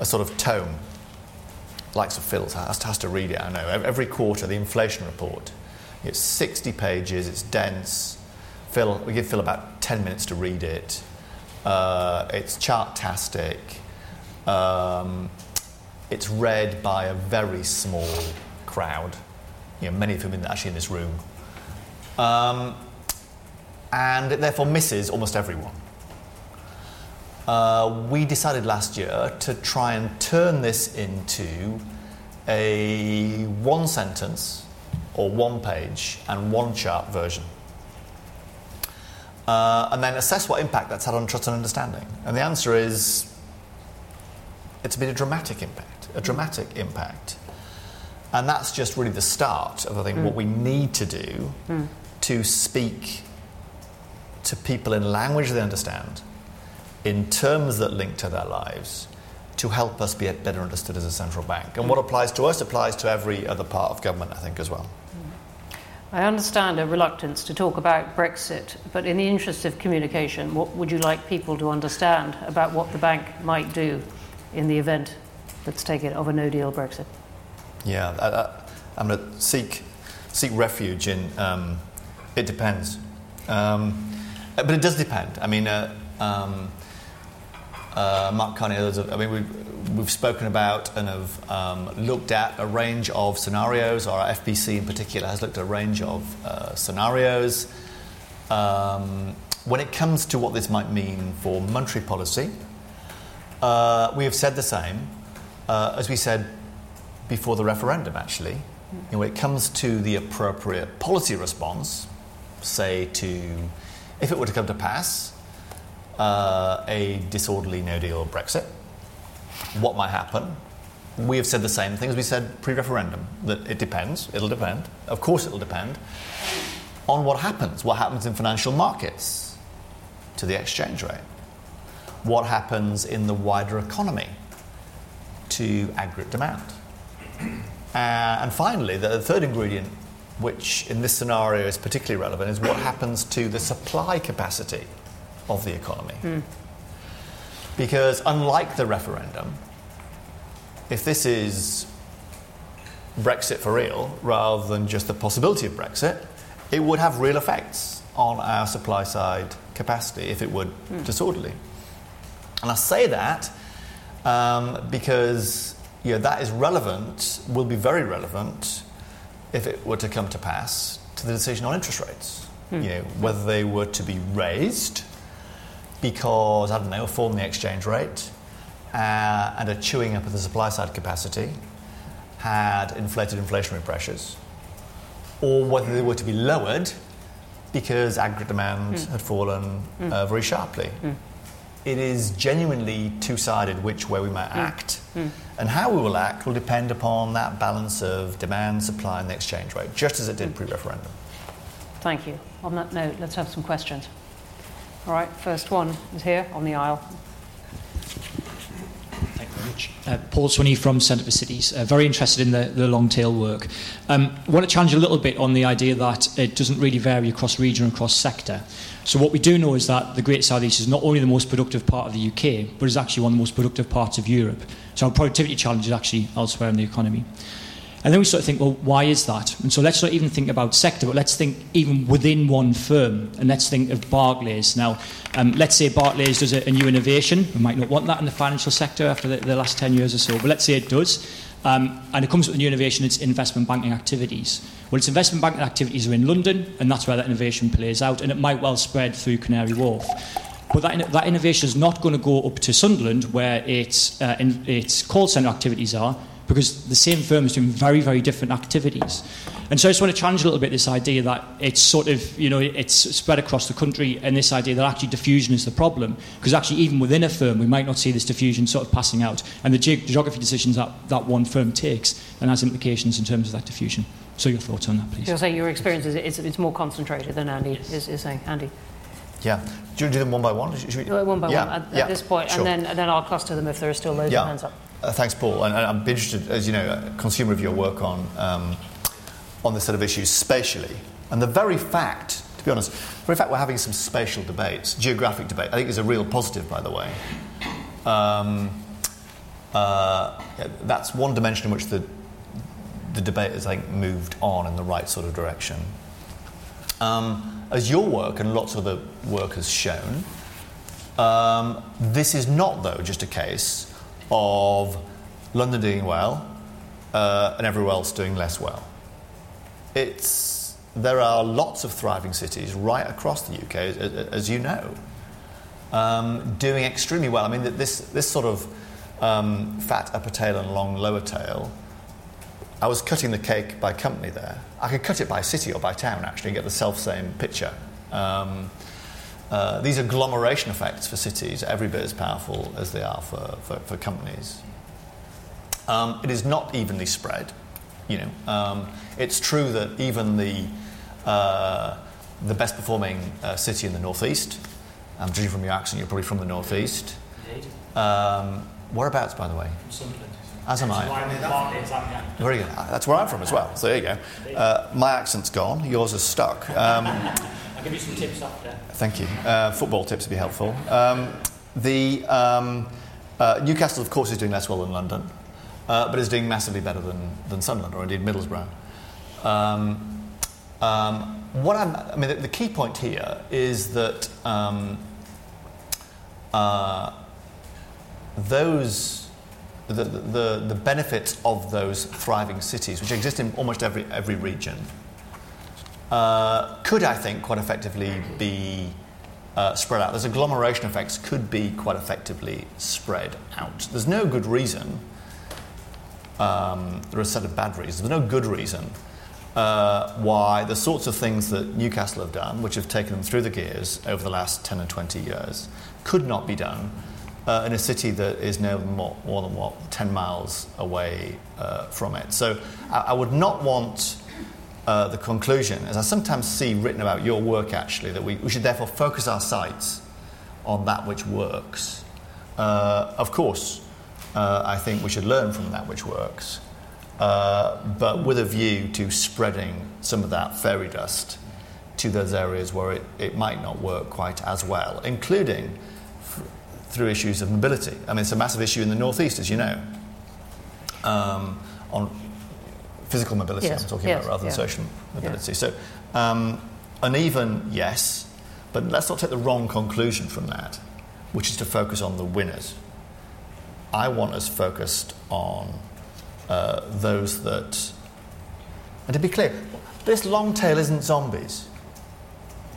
a sort of tome. Likes of Phil has, has to read it, I know. Every quarter, the inflation report. It's 60 pages, it's dense. Phil, we give Phil about 10 minutes to read it. Uh, it's chartastic. Um, it's read by a very small crowd, you know, many of whom are actually in this room. Um, and it therefore misses almost everyone uh, we decided last year to try and turn this into a one sentence or one page and one chart version. Uh, and then assess what impact that's had on trust and understanding. And the answer is it's been a dramatic impact, a dramatic impact. And that's just really the start of, I think, mm. what we need to do mm. to speak to people in language they understand, in terms that link to their lives, to help us be better understood as a central bank. And what applies to us applies to every other part of government, I think, as well. I understand a reluctance to talk about Brexit, but in the interest of communication, what would you like people to understand about what the bank might do in the event, let's take it, of a no deal Brexit? Yeah, I, am going to seek, seek refuge in um, it depends. Um, but it does depend. I mean, uh, um, uh, Mark Carney I mean, we've, we've spoken about and have um, looked at a range of scenarios, our FPC in particular has looked at a range of uh, scenarios. Um, when it comes to what this might mean for monetary policy, uh, we have said the same uh, as we said before the referendum, actually. You know, when it comes to the appropriate policy response, say to, if it were to come to pass, uh, a disorderly no deal Brexit, what might happen? We have said the same things we said pre referendum that it depends, it'll depend, of course, it'll depend on what happens. What happens in financial markets to the exchange rate? What happens in the wider economy to aggregate demand? Uh, and finally, the third ingredient, which in this scenario is particularly relevant, is what happens to the supply capacity of the economy. Mm. Because unlike the referendum, if this is Brexit for real rather than just the possibility of Brexit, it would have real effects on our supply side capacity if it would mm. disorderly. And I say that um, because you know, that is relevant, will be very relevant if it were to come to pass to the decision on interest rates. Mm. You know, whether they were to be raised because, I don't know, form the exchange rate uh, and a chewing up of the supply side capacity had inflated inflationary pressures, or whether they were to be lowered because aggregate demand mm. had fallen mm. uh, very sharply. Mm. It is genuinely two sided which way we might hmm. act. Hmm. And how we will act will depend upon that balance of demand, supply, and the exchange rate, just as it did hmm. pre referendum. Thank you. On that note, let's have some questions. All right, first one is here on the aisle. Thank you very much. Uh, Paul Swinney from Centre for Cities. Uh, very interested in the, the long tail work. Um, want to challenge a little bit on the idea that it doesn't really vary across region and across sector. So what we do know is that the Great South East is not only the most productive part of the UK, but is actually one of the most productive parts of Europe. So our productivity challenge is actually elsewhere in the economy. And then we sort of think, well, why is that? And so let's not even think about sector, but let's think even within one firm. And let's think of Barclays. Now, um, let's say Barclays does a, a, new innovation. We might not want that in the financial sector after the, the last 10 years or so, but let's say it does. Um, and it comes with a new innovation, it's investment banking activities. Well, its investment banking activities are in London, and that's where that innovation plays out, and it might well spread through Canary Wharf. But that, that innovation is not going to go up to Sunderland, where its, uh, in, its call centre activities are, because the same firm is doing very, very different activities. And so I just want to challenge a little bit this idea that it's sort of, you know, it's spread across the country and this idea that actually diffusion is the problem. Because actually, even within a firm, we might not see this diffusion sort of passing out. And the ge- geography decisions that, that one firm takes and has implications in terms of that diffusion. So your thoughts on that, please. You're saying your experience is it's, it's more concentrated than Andy is, is saying. Andy? Yeah. Do you want to do them one by one? We... One by yeah. one at, yeah. at this point, sure. and then and then I'll cluster them if there are still loads yeah. of hands up. Uh, thanks, Paul. And, and, I'm interested, as you know, a consumer of your work on, um, on this set of issues spatially. And the very fact, to be honest, the very fact we're having some spatial debates, geographic debate, I think is a real positive, by the way. Um, uh, that's one dimension in which the, the debate has, I think, moved on in the right sort of direction. Um, as your work and lots of other work has shown, um, this is not, though, just a case of London doing well uh, and everywhere else doing less well. It's, there are lots of thriving cities right across the UK, as, as you know, um, doing extremely well. I mean, this, this sort of um, fat upper tail and long lower tail, I was cutting the cake by company there. I could cut it by city or by town, actually, and get the self same picture. Um, uh, these agglomeration effects for cities are every bit as powerful as they are for, for, for companies. Um, it is not evenly spread. You know, um, it's true that even the uh, the best performing uh, city in the northeast. I'm judging from your accent, you're probably from the northeast. Indeed. Um, whereabouts, by the way? Sunderland. As am I. Very good. That's where I'm from as well. So there you go. Uh, my accent's gone. Yours is stuck. Um, I'll give you some tips after. Thank you. Uh, football tips would be helpful. Um, the um, uh, Newcastle, of course, is doing less well than London, uh, but is doing massively better than, than Sunderland or indeed Middlesbrough. Um, um, what I'm, I mean, the, the, key point here is that um, uh, those the, the, the benefits of those thriving cities, which exist in almost every, every region, uh, could, I think, quite effectively be uh, spread out. Those agglomeration effects could be quite effectively spread out. There's no good reason, um, there are a set of bad reasons, there's no good reason uh, why the sorts of things that Newcastle have done, which have taken them through the gears over the last 10 and 20 years, could not be done uh, in a city that is no more, more than what 10 miles away uh, from it. So I, I would not want uh, the conclusion, as I sometimes see written about your work actually, that we, we should therefore focus our sights on that which works. Uh, of course, uh, I think we should learn from that which works, uh, but with a view to spreading some of that fairy dust to those areas where it, it might not work quite as well, including through issues of mobility. I mean, it's a massive issue in the northeast, as you know, um, on physical mobility. Yes. I'm talking yes. about rather than social mobility. So, um, uneven, yes, but let's not take the wrong conclusion from that, which is to focus on the winners. I want us focused on uh, those that, and to be clear, this long tail isn't zombies.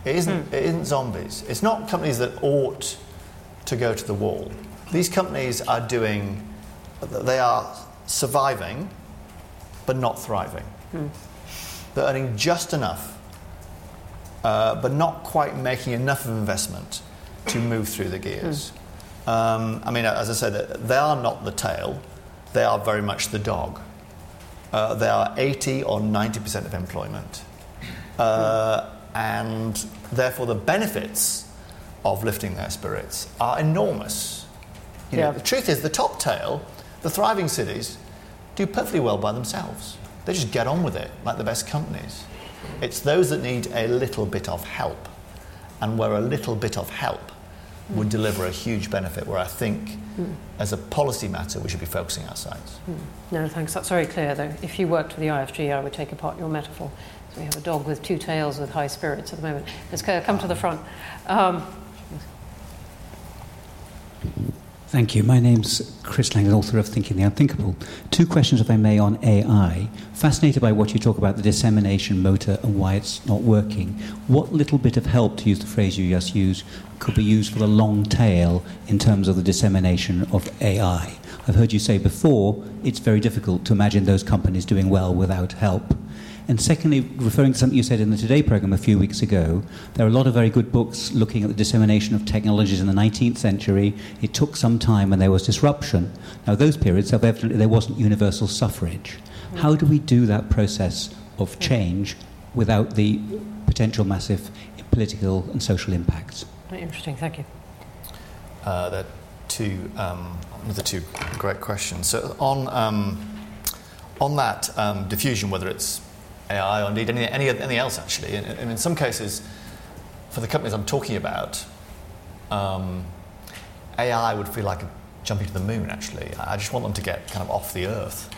It isn't, mm. it isn't zombies. It's not companies that ought to go to the wall. These companies are doing, they are surviving, but not thriving. Hmm. They're earning just enough, uh, but not quite making enough of investment to move through the gears. Hmm. Um, I mean, as I said, they are not the tail, they are very much the dog. Uh, they are 80 or 90% of employment. Uh, and therefore, the benefits of lifting their spirits are enormous. You yeah. know, the truth is, the top tail, the thriving cities, do perfectly well by themselves. They just get on with it like the best companies. It's those that need a little bit of help, and where a little bit of help would deliver a huge benefit, where I think, mm. as a policy matter, we should be focusing our sights. Mm. No, thanks. That's very clear, though. If you worked for the IFG, I would take apart your metaphor. So we have a dog with two tails with high spirits at the moment. Let's come to the front. Um, Thank you. My name's Chris Lang, author of Thinking the Unthinkable. Two questions, if I may, on AI. Fascinated by what you talk about the dissemination motor and why it's not working. What little bit of help, to use the phrase you just used, could be used for the long tail in terms of the dissemination of AI? I've heard you say before it's very difficult to imagine those companies doing well without help. And secondly, referring to something you said in the Today program a few weeks ago, there are a lot of very good books looking at the dissemination of technologies in the 19th century. It took some time and there was disruption. Now, those periods, self-evidently, there wasn't universal suffrage. How do we do that process of change without the potential massive political and social impacts? Very interesting, thank you. Uh, the two, um, the two great questions. So on um, on that um, diffusion, whether it's AI or indeed any, any, anything else actually. And, and, in some cases, for the companies I'm talking about, um, AI would feel like jumping to the moon actually. I just want them to get kind of off the earth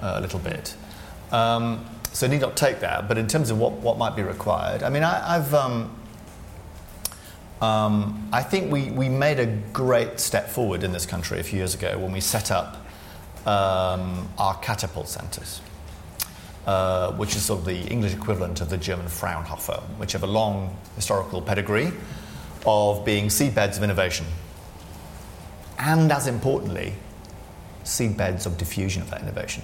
uh, a little bit. Um, so need not take that, but in terms of what, what might be required, I mean, I, have um, um, I think we, we made a great step forward in this country a few years ago when we set up um, our catapult centres uh, which is sort of the English equivalent of the German Fraunhofer, which have a long historical pedigree of being seedbeds of innovation. And as importantly, seedbeds of diffusion of that innovation.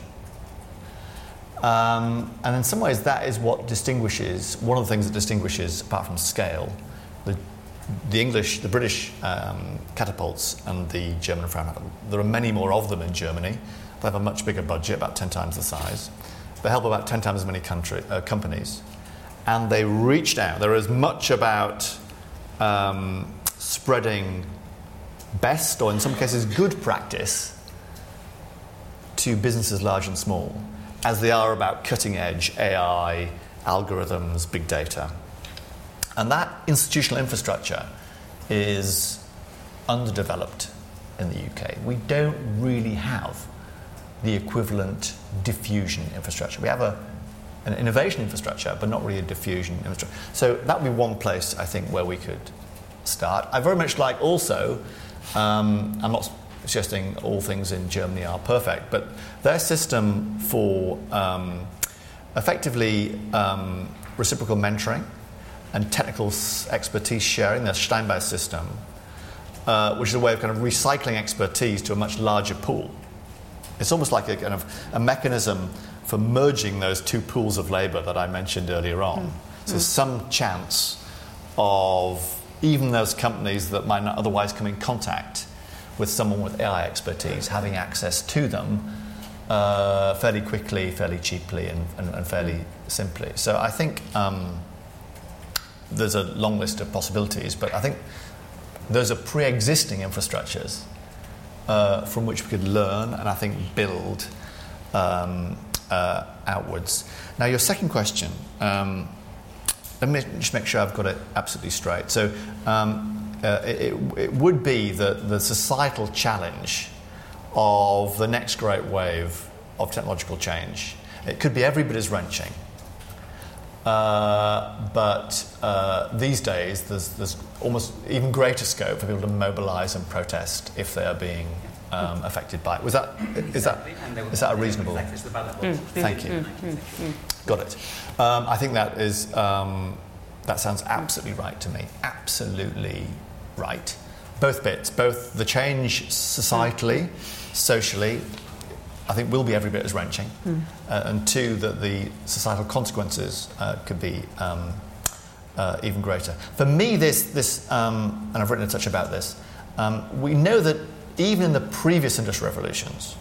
Um, and in some ways, that is what distinguishes, one of the things that distinguishes, apart from scale, the, the English, the British um, catapults and the German Fraunhofer. There are many more of them in Germany. They have a much bigger budget, about 10 times the size. They help of about 10 times as many country, uh, companies. And they reached out. They're as much about um, spreading best, or in some cases, good practice to businesses large and small, as they are about cutting edge AI, algorithms, big data. And that institutional infrastructure is underdeveloped in the UK. We don't really have the equivalent diffusion infrastructure. We have a, an innovation infrastructure, but not really a diffusion infrastructure. So that would be one place, I think, where we could start. I very much like also, um, I'm not suggesting all things in Germany are perfect, but their system for um, effectively um, reciprocal mentoring and technical expertise sharing, their Steinbeis system, uh, which is a way of kind of recycling expertise to a much larger pool. It's almost like a kind of a mechanism for merging those two pools of labour that I mentioned earlier on. Mm. So mm. some chance of even those companies that might not otherwise come in contact with someone with AI expertise having access to them uh, fairly quickly, fairly cheaply, and, and, and fairly simply. So I think um, there's a long list of possibilities, but I think those are pre existing infrastructures uh, from which we could learn and I think build um, uh, outwards. Now, your second question, um, let me just make sure I've got it absolutely straight. So, um, uh, it, it, would be the, the societal challenge of the next great wave of technological change. It could be every bit as wrenching. Uh, but uh, these days, there's, there's almost even greater scope for people to mobilise and protest if they are being um, affected by it. Was that is that is that a reasonable? Mm, Thank you. Mm, mm, Got it. Um, I think that is um, that sounds absolutely right to me. Absolutely right. Both bits, both the change societally, socially, I think will be every bit as wrenching, mm. uh, and two that the societal consequences uh, could be um, uh, even greater. For me, this this um, and I've written a touch about this. Um, we know that even in the previous industrial revolutions,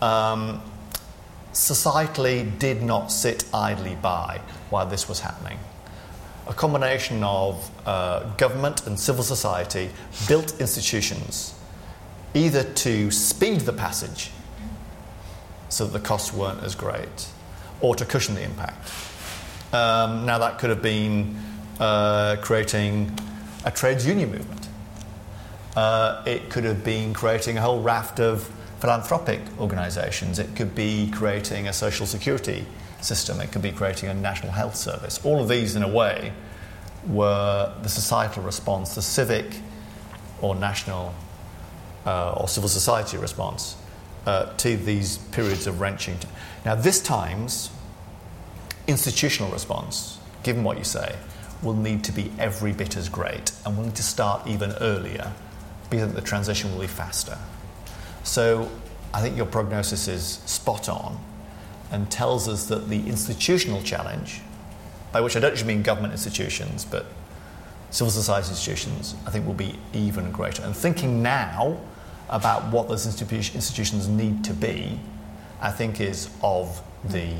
um, societally did not sit idly by while this was happening. A combination of uh, government and civil society built institutions either to speed the passage so that the costs weren't as great or to cushion the impact. Um, now, that could have been uh, creating a trades union movement uh, it could have been creating a whole raft of philanthropic organisations. It could be creating a social security system. It could be creating a national health service. All of these, in a way, were the societal response, the civic or national uh, or civil society response uh, to these periods of wrenching. Now, this time's institutional response, given what you say, will need to be every bit as great and will need to start even earlier because the transition will be faster. So I think your prognosis is spot on and tells us that the institutional challenge, by which I don't just mean government institutions, but civil society institutions, I think will be even greater. And thinking now about what those institutions need to be, I think is of the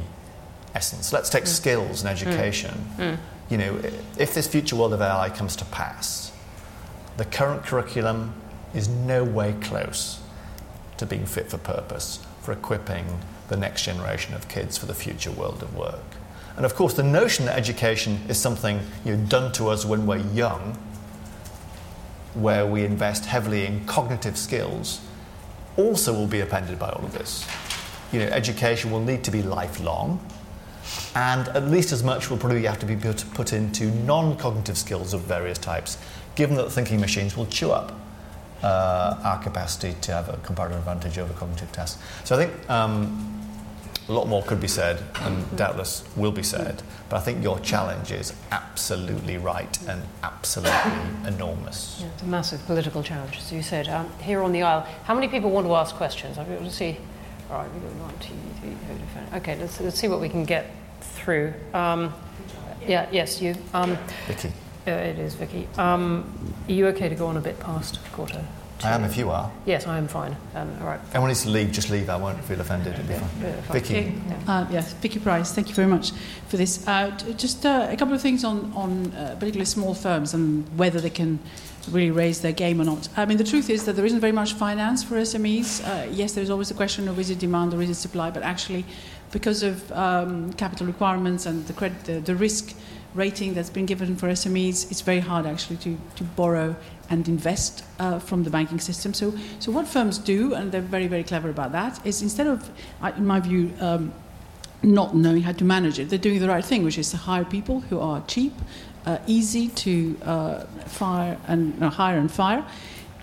essence. Let's take mm. skills and education. Mm. Mm. You know, if this future world of AI comes to pass, the current curriculum is no way close to being fit for purpose for equipping the next generation of kids for the future world of work. And of course, the notion that education is something you know, done to us when we're young, where we invest heavily in cognitive skills, also will be appended by all of this. You know, education will need to be lifelong, and at least as much will probably have to be put, put into non cognitive skills of various types, given that thinking machines will chew up uh, our capacity to have a comparative advantage over cognitive tests. So I think um, a lot more could be said, and doubtless will be said. But I think your challenge is absolutely right and absolutely enormous. Yeah, it's a massive political challenge, as you said. Um, here on the aisle, how many people want to ask questions? Be able to see. All right, we've got one, two, three, four, Okay, let's, let's see what we can get through. Um, yeah, yes, you. Um, Vicky. Uh, it is, Vicky. Um, are you okay to go on a bit past quarter to. I am if you are. Yes, I am fine. Um, all right. Anyone needs to leave, just leave. I won't feel offended. It'll be fine. Yeah, Vicky. Okay. Uh, yes, Vicky Pryce. Thank you very much for this. Uh, just uh, a couple of things on on uh, particularly small firms and whether they can really raise their game or not. I mean, the truth is that there isn't very much finance for SMEs. Uh, yes, there's always the question of is it demand or is it supply, but actually, because of um, capital requirements and the, credit, the, the risk rating that's been given for SMEs, it's very hard actually to, to borrow and invest uh, from the banking system. So, so what firms do, and they're very, very clever about that, is instead of, in my view, um, not knowing how to manage it, they're doing the right thing, which is to hire people who are cheap, uh, easy to uh, fire and uh, hire and fire.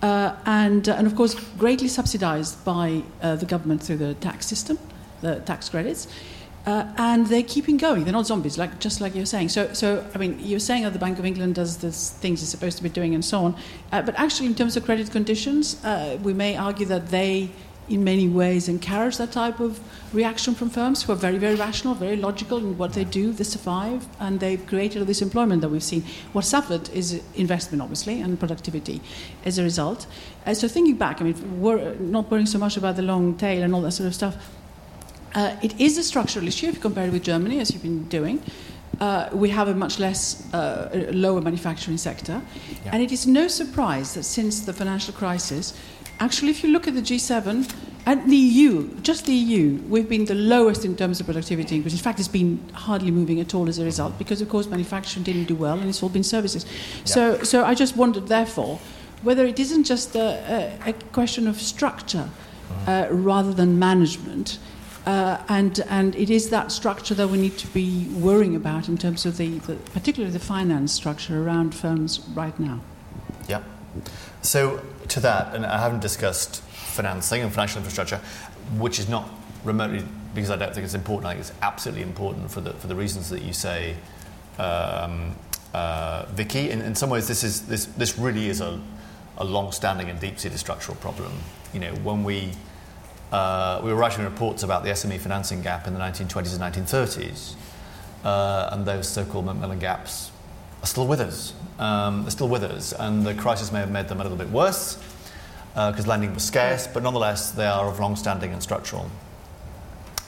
Uh, and, uh, and of course, greatly subsidized by the government through the tax system, the tax credits. Uh, and they're keeping going. They're not zombies, like just like you're saying. So, so I mean, you're saying that the Bank of England does the things it's supposed to be doing and so on. Uh, but actually, in terms of credit conditions, uh, we may argue that they, in many ways, encourage that type of reaction from firms who are very, very rational, very logical in what they do. They survive, and they've created all this employment that we've seen. What suffered is investment, obviously, and productivity as a result. Uh, so, thinking back, I mean, we're not worrying so much about the long tail and all that sort of stuff uh, it is a structural issue if you compare it with Germany, as you've been doing. Uh, we have a much less uh, lower manufacturing sector. Yeah. And it is no surprise that since the financial crisis, actually, if you look at the G7 and the EU, just the EU, we've been the lowest in terms of productivity increase. In fact, it's been hardly moving at all as a result because, of course, manufacturing didn't do well and it's all been services. Yeah. So, so I just wondered, therefore, whether it isn't just a, a, a question of structure mm-hmm. uh, rather than management uh, and, and it is that structure that we need to be worrying about in terms of the, the, particularly the finance structure around firms right now. Yeah. So to that, and I haven't discussed financing and financial infrastructure, which is not remotely because I don't think it's important. I think it's absolutely important for the for the reasons that you say, um, uh, Vicky. In, in some ways, this is this this really is a a long-standing and deep-seated structural problem. You know, when we uh, we were writing reports about the SME financing gap in the 1920s and 1930s, uh, and those so-called Macmillan gaps are still with us. Um, they're still with us, and the crisis may have made them a little bit worse because uh, lending was scarce, but nonetheless they are of long-standing and structural.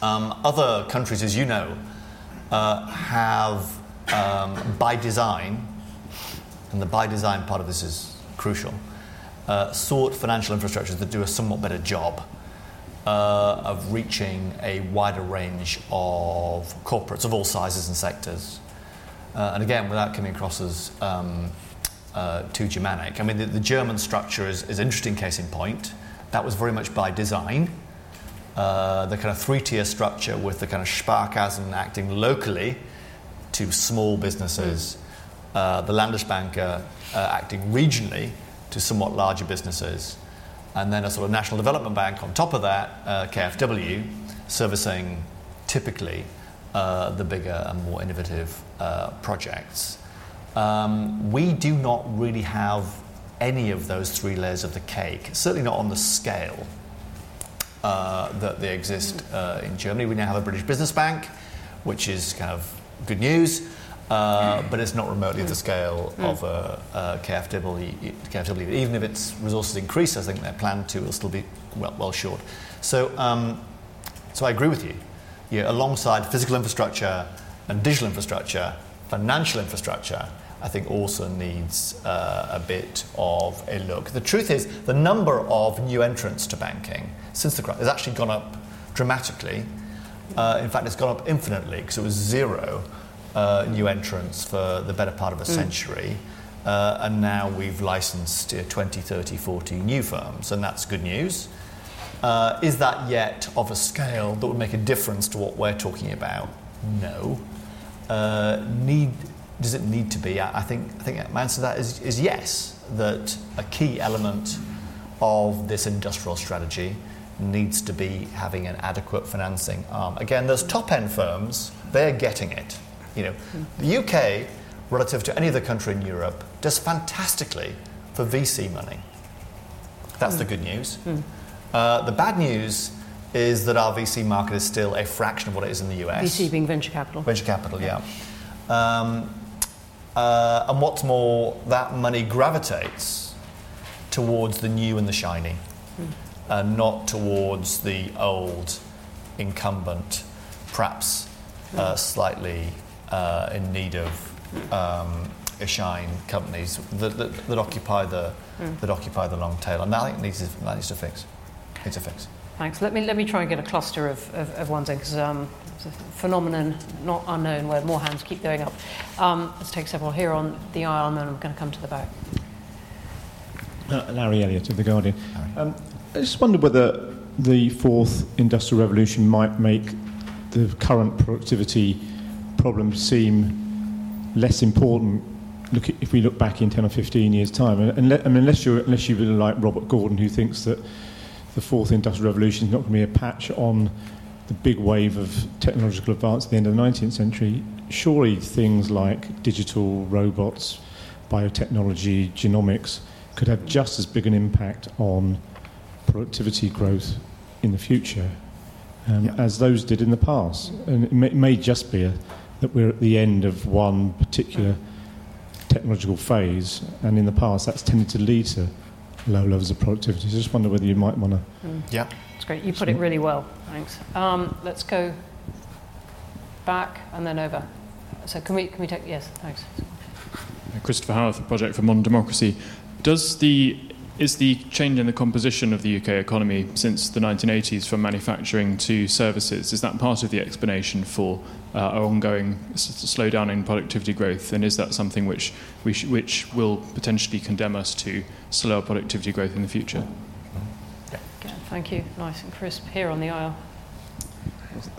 Um, other countries, as you know, uh, have um, by design, and the by design part of this is crucial, uh, sought financial infrastructures that do a somewhat better job uh, of reaching a wider range of corporates of all sizes and sectors. Uh, and again, without coming across as um, uh, too Germanic, I mean, the, the German structure is, is, an interesting case in point. That was very much by design. Uh, the kind of three tier structure with the kind of Sparkassen acting locally to small businesses, uh, the Landesbanken uh, acting regionally to somewhat larger businesses and then a sort of national development bank on top of that, uh, KfW, servicing typically uh, the bigger and more innovative uh, projects. Um, we do not really have any of those three layers of the cake, certainly not on the scale uh, that they exist uh, in Germany. We now have a British business bank, which is kind of good news. Uh, but it's not remotely the scale mm. of a, a KfW, KfW. Even if its resources increase, I think they're planned to it'll still be well, well short. So, um, so I agree with you. Yeah, alongside physical infrastructure and digital infrastructure, financial infrastructure, I think also needs uh, a bit of a look. The truth is, the number of new entrants to banking since the crisis has actually gone up dramatically. Uh, in fact, it's gone up infinitely because it was zero uh, new entrants for the better part of a mm. century. Uh, and now we've licensed uh, 20, 30, 40 new firms, and that's good news. Uh, is that yet of a scale that would make a difference to what we're talking about? No. Uh, need, does it need to be? I, I, think, I think my answer to that is, is yes, that a key element of this industrial strategy needs to be having an adequate financing arm. Again, those top end firms, they're getting it. You know, the UK, relative to any other country in Europe, does fantastically for VC money. That's mm. the good news. Mm. Uh, the bad news is that our VC market is still a fraction of what it is in the US. VC being venture capital. Venture capital, yeah. Um, uh, and what's more, that money gravitates towards the new and the shiny, mm. and not towards the old incumbent, perhaps uh, slightly uh, in need of um, a shine companies that, that, that occupy the mm. that occupy the long tail, and that I needs to, that needs to fix. Needs to fix. Thanks. Let me let me try and get a cluster of, of, of ones in because um, it's a phenomenon not unknown where more hands keep going up. Um, let's take several here on the aisle, and then I'm going to come to the back. Uh, Larry Elliott of the Guardian. Um, I just wondered whether the fourth industrial revolution might make the current productivity problems seem less important look at, if we look back in 10 or 15 years' time. And, and I mean, unless, you're, unless you're really like Robert Gordon, who thinks that the fourth industrial revolution is not going to be a patch on the big wave of technological advance at the end of the 19th century, surely things like digital robots, biotechnology, genomics could have just as big an impact on productivity growth in the future um, yeah. as those did in the past. And it may, it may just be a, that we're at the end of one particular technological phase, and in the past that's tended to lead to low levels of productivity. So I just wonder whether you might want to. Mm. Yeah. That's great. You put it really well. Thanks. Um, let's go back and then over. So can we, can we take. Yes, thanks. Christopher Howarth, Project for Modern Democracy. Does the is the change in the composition of the UK economy since the 1980s from manufacturing to services, is that part of the explanation for uh, our ongoing slowdown in productivity growth? And is that something which, we sh- which will potentially condemn us to slower productivity growth in the future? Yeah. Thank you. Nice and crisp here on the aisle.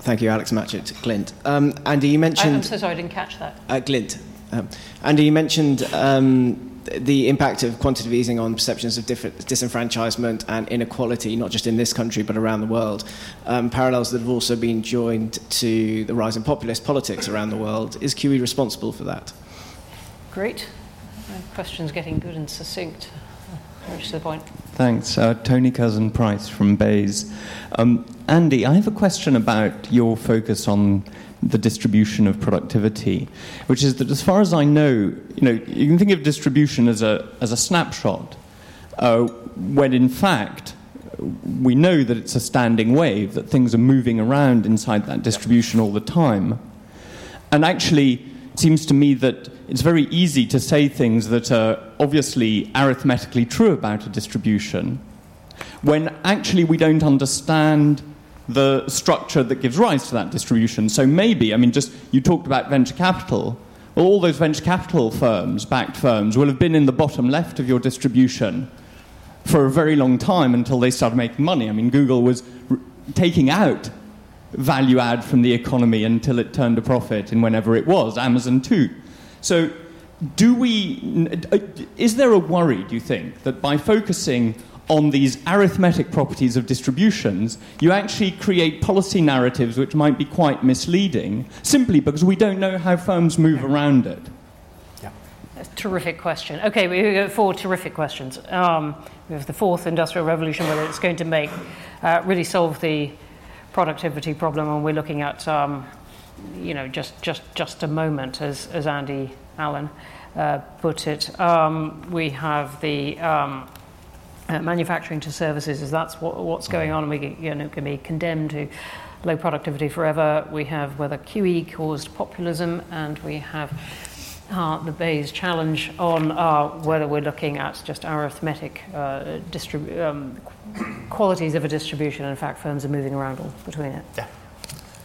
Thank you, Alex Matchett, Glint. Um, Andy, you mentioned. I, am so sorry, I didn't catch that. Uh, Glint. Um, Andy, you mentioned um, the impact of quantitative easing on perceptions of disenfranchisement and inequality, not just in this country but around the world, um, parallels that have also been joined to the rise in populist politics around the world. Is QE responsible for that? Great. My question's getting good and succinct. Very to the point. Thanks. Uh, Tony Cousin Price from BEIS. Um, Andy, I have a question about your focus on the distribution of productivity, which is that as far as I know, you know, you can think of distribution as a, as a snapshot, uh, when in fact we know that it's a standing wave, that things are moving around inside that distribution all the time. And actually, it seems to me that it's very easy to say things that are obviously arithmetically true about a distribution when actually we don't understand the structure that gives rise to that distribution. So maybe, I mean, just you talked about venture capital. Well, all those venture capital firms, backed firms, will have been in the bottom left of your distribution for a very long time until they started making money. I mean, Google was r- taking out value add from the economy until it turned a profit in whenever it was, Amazon too. So, do we, uh, is there a worry, do you think, that by focusing on these arithmetic properties of distributions, you actually create policy narratives which might be quite misleading simply because we don't know how firms move around it. Yeah. terrific question. Okay, we have four terrific questions. Um, we have the fourth industrial revolution, whether it's going to make uh, really solve the productivity problem, and we're looking at, um, you know, just just just a moment, as as Andy Allen uh, put it. Um, we have the um, uh, manufacturing to services, is that's what, what's going on, and we you know, can be condemned to low productivity forever. We have whether QE caused populism, and we have uh, the BEIS challenge on uh, whether we're looking at just arithmetic uh, distrib- um, qualities of a distribution. In fact, firms are moving around all between it. Yeah.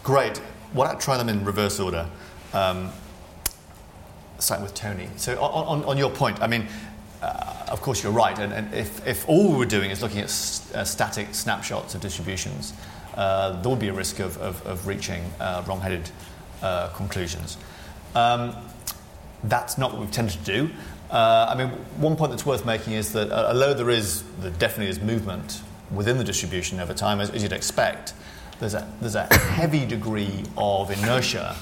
Great. Why not try them in reverse order? Um, starting with Tony. So, on, on, on your point, I mean, uh, of course, you're right. And, and, if, if all we were doing is looking at uh, static snapshots of distributions, uh, there would be a risk of, of, of reaching uh, wrong headed uh, conclusions. Um, that's not what we've tended to do. Uh, I mean, one point that's worth making is that although there is, there definitely is movement within the distribution over time, as, as you'd expect, there's a, there's a heavy degree of inertia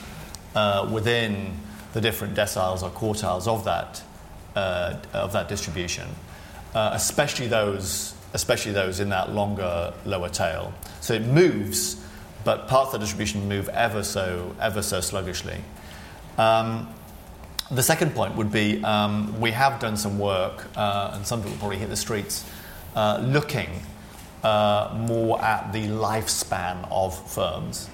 within the different deciles or quartiles of that uh, of that distribution, uh, especially those especially those in that longer lower tail. So it moves, but parts of the distribution move ever so ever so sluggishly. Um, the second point would be um, we have done some work, uh, and some people probably hit the streets, uh, looking uh, more at the lifespan of firms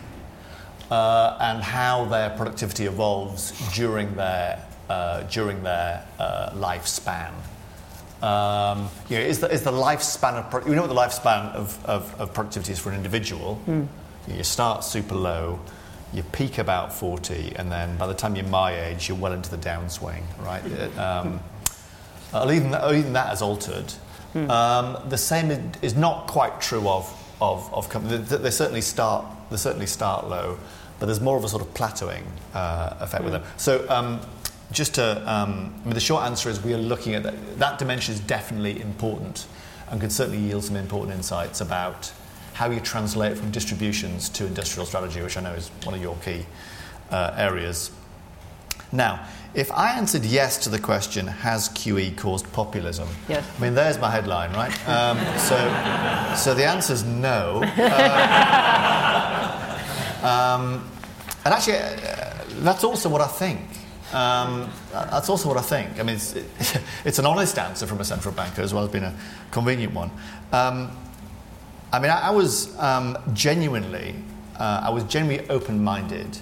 uh, and how their productivity evolves during their, uh, during their uh, lifespan. Um, you know, is, the, is the lifespan of pro- you know what the lifespan of, of, of productivity is for an individual? Mm. You start super low, you peak about 40, and then by the time you're my age, you're well into the downswing, right? um, uh, even, that, even that has altered. Mm. Um, the same is not quite true of, of, of companies. They, they, certainly start, they certainly start low, but there's more of a sort of plateauing uh, effect mm. with hmm. them. So um, just to, um, I mean, the short answer is we are looking at that. That dimension is definitely important and could certainly yield some important insights about how you translate from distributions to industrial strategy, which I know is one of your key uh, areas. Now, if I answered yes to the question, has QE caused populism? Yes. I mean, there's my headline, right? Um, so, so the answer is no. Uh, um, and actually, uh, that's also what I think. Um, that's also what I think. I mean, it's, it's, an honest answer from a central banker as well as being a convenient one. Um, I mean, I, I was um, genuinely, uh, I was genuinely open-minded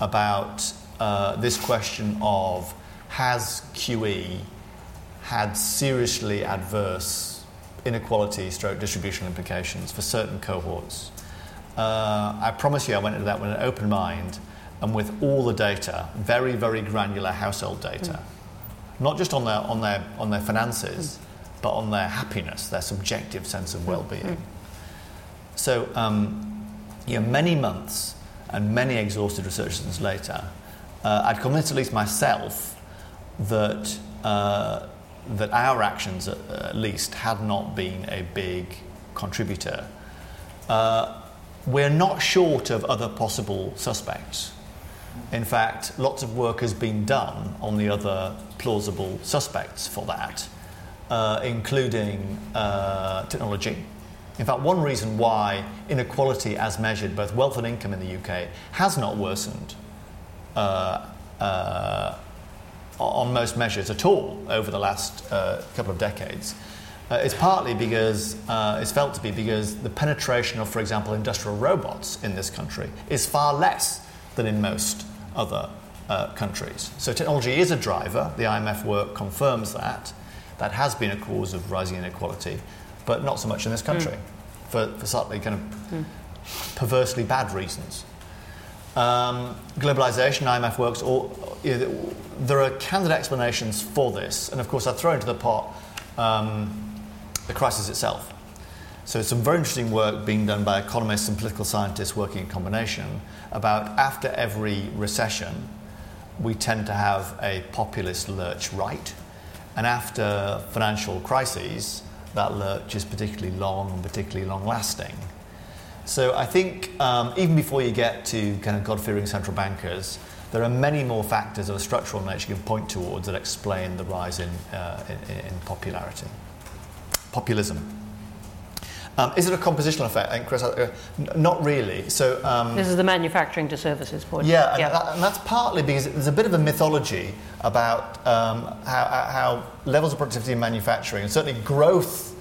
about uh, this question of has QE had seriously adverse inequality stroke distributional implications for certain cohorts. Uh, I promise you I went into that with an open mind and with all the data, very, very granular household data, mm. not just on their, on, their, on their finances, mm. but on their happiness, their subjective sense of well being. Mm. So, um, you know, many months and many exhausted research sessions later, uh, I'd convinced at least myself that, uh, that our actions, at, at, least, had not been a big contributor. Uh, we're not short of other possible suspects. In fact, lots of work has been done on the other plausible suspects for that, uh, including uh, technology. In fact, one reason why inequality as measured, both wealth and income in the UK, has not worsened uh, uh, on most measures at all over the last uh, couple of decades uh, is partly because it's felt to be because the penetration of, for example, industrial robots in this country is far less than in most other uh, countries. So technology is a driver. The IMF work confirms that. That has been a cause of rising inequality, but not so much in this country mm. for, for slightly kind of mm. perversely bad reasons. Um, globalization, IMF works, all, you know, there are candid explanations for this, and of course, I throw into the pot um, the crisis itself. So, some very interesting work being done by economists and political scientists working in combination about after every recession, we tend to have a populist lurch right. And after financial crises, that lurch is particularly long and particularly long lasting. So I think um, even before you get to kind of God fearing central bankers, there are many more factors of a structural nature you can point towards that explain the rise in, uh, in, in popularity. Populism. Um, is it a compositional effect? And Chris, uh, not really. So um, this is the manufacturing to services point. Yeah, and, yeah. That, and, that's partly because there's a bit of a mythology about um, how, how, levels of productivity in manufacturing, and certainly growth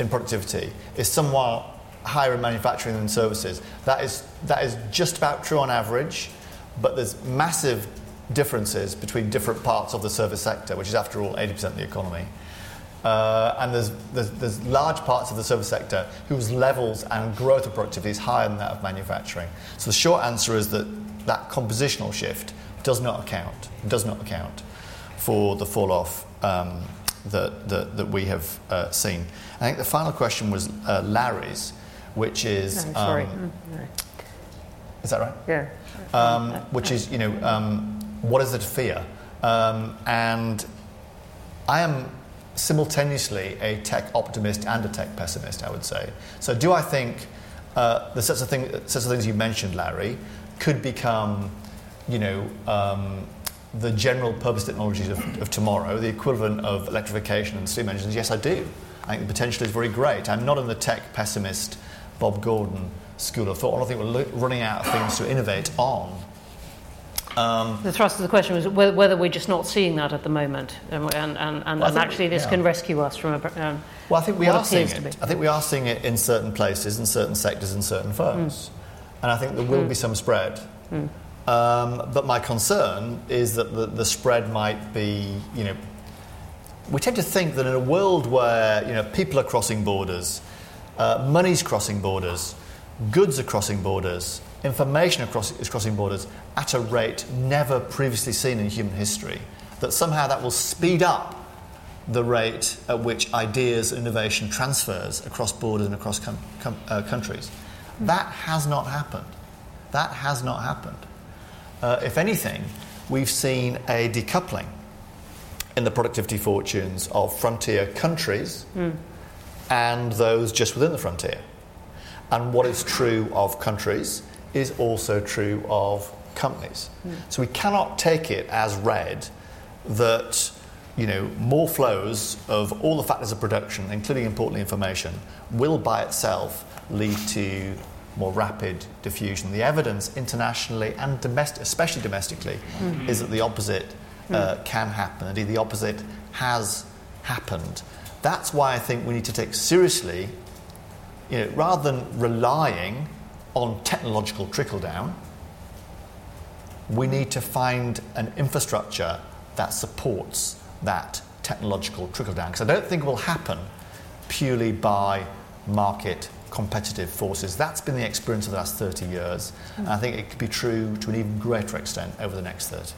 in productivity, is somewhat higher in manufacturing than services. That is that is just about true on average, but there's massive differences between different parts of the service sector, which is after all 80% of the economy. Uh, and there's, there's, there's, large parts of the service sector whose levels and growth of productivity is higher than that of manufacturing. So the short answer is that that compositional shift does not account, does not account for the fall off um, that, that, that, we have uh, seen. I think the final question was uh, Larry's, which is. No, sorry. Um, no. Is that right? Yeah. Um, which is, you know, um, what is it fear? Um, and I am simultaneously a tech optimist and a tech pessimist, I would say. So, do I think uh, the sets of, thing, of things you mentioned, Larry, could become, you know, um, the general purpose technologies of, of, tomorrow, the equivalent of electrification and steam engines? Yes, I do. I think the potential is very great. I'm not in the tech pessimist, Bob Gordon school of thought. I don't think we're lo- running out of things to innovate on. Um, the thrust of the question was whether, we're just not seeing that at the moment, and, and, and, and well, actually this yeah. can rescue us from a. Um, well, I think we are seeing it. I think we are seeing it in certain places, in certain sectors, in certain firms, mm. and I think there will mm. be some spread. Mm. Um, but my concern is that the, the spread might be, you know, we tend to think that in a world where you know people are crossing borders, uh, money's crossing borders, goods are crossing borders, information across, is crossing borders at a rate never previously seen in human history, that somehow that will speed up the rate at which ideas and innovation transfers across borders and across com- com- uh, countries. That has not happened. That has not happened. Uh, if anything, we've seen a decoupling in the productivity fortunes of frontier countries mm. and those just within the frontier. And what is true of countries is also true of companies. Mm. So we cannot take it as read that you know, more flows of all the factors of production, including importantly information, will by itself lead to more rapid diffusion. The evidence internationally and domestic, especially domestically, mm. is that the opposite uh, mm. can happen. Indeed, the opposite has happened. That's why I think we need to take seriously, you know, rather than relying on technological trickle down, we need to find an infrastructure that supports that technological trickle down. Because I don't think it will happen purely by market competitive forces. That's been the experience of the last 30 years. And I think it could be true to an even greater extent over the next 30.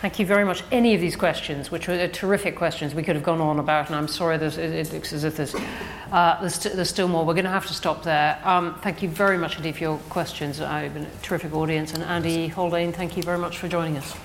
Thank you very much. Any of these questions, which were terrific questions, we could have gone on about, and I'm sorry there's, it looks as if there's, uh, there's, there's, still more. We're going to have to stop there. Um, thank you very much indeed for your questions. I've been a terrific audience. And Andy Haldane, thank you very much for joining us.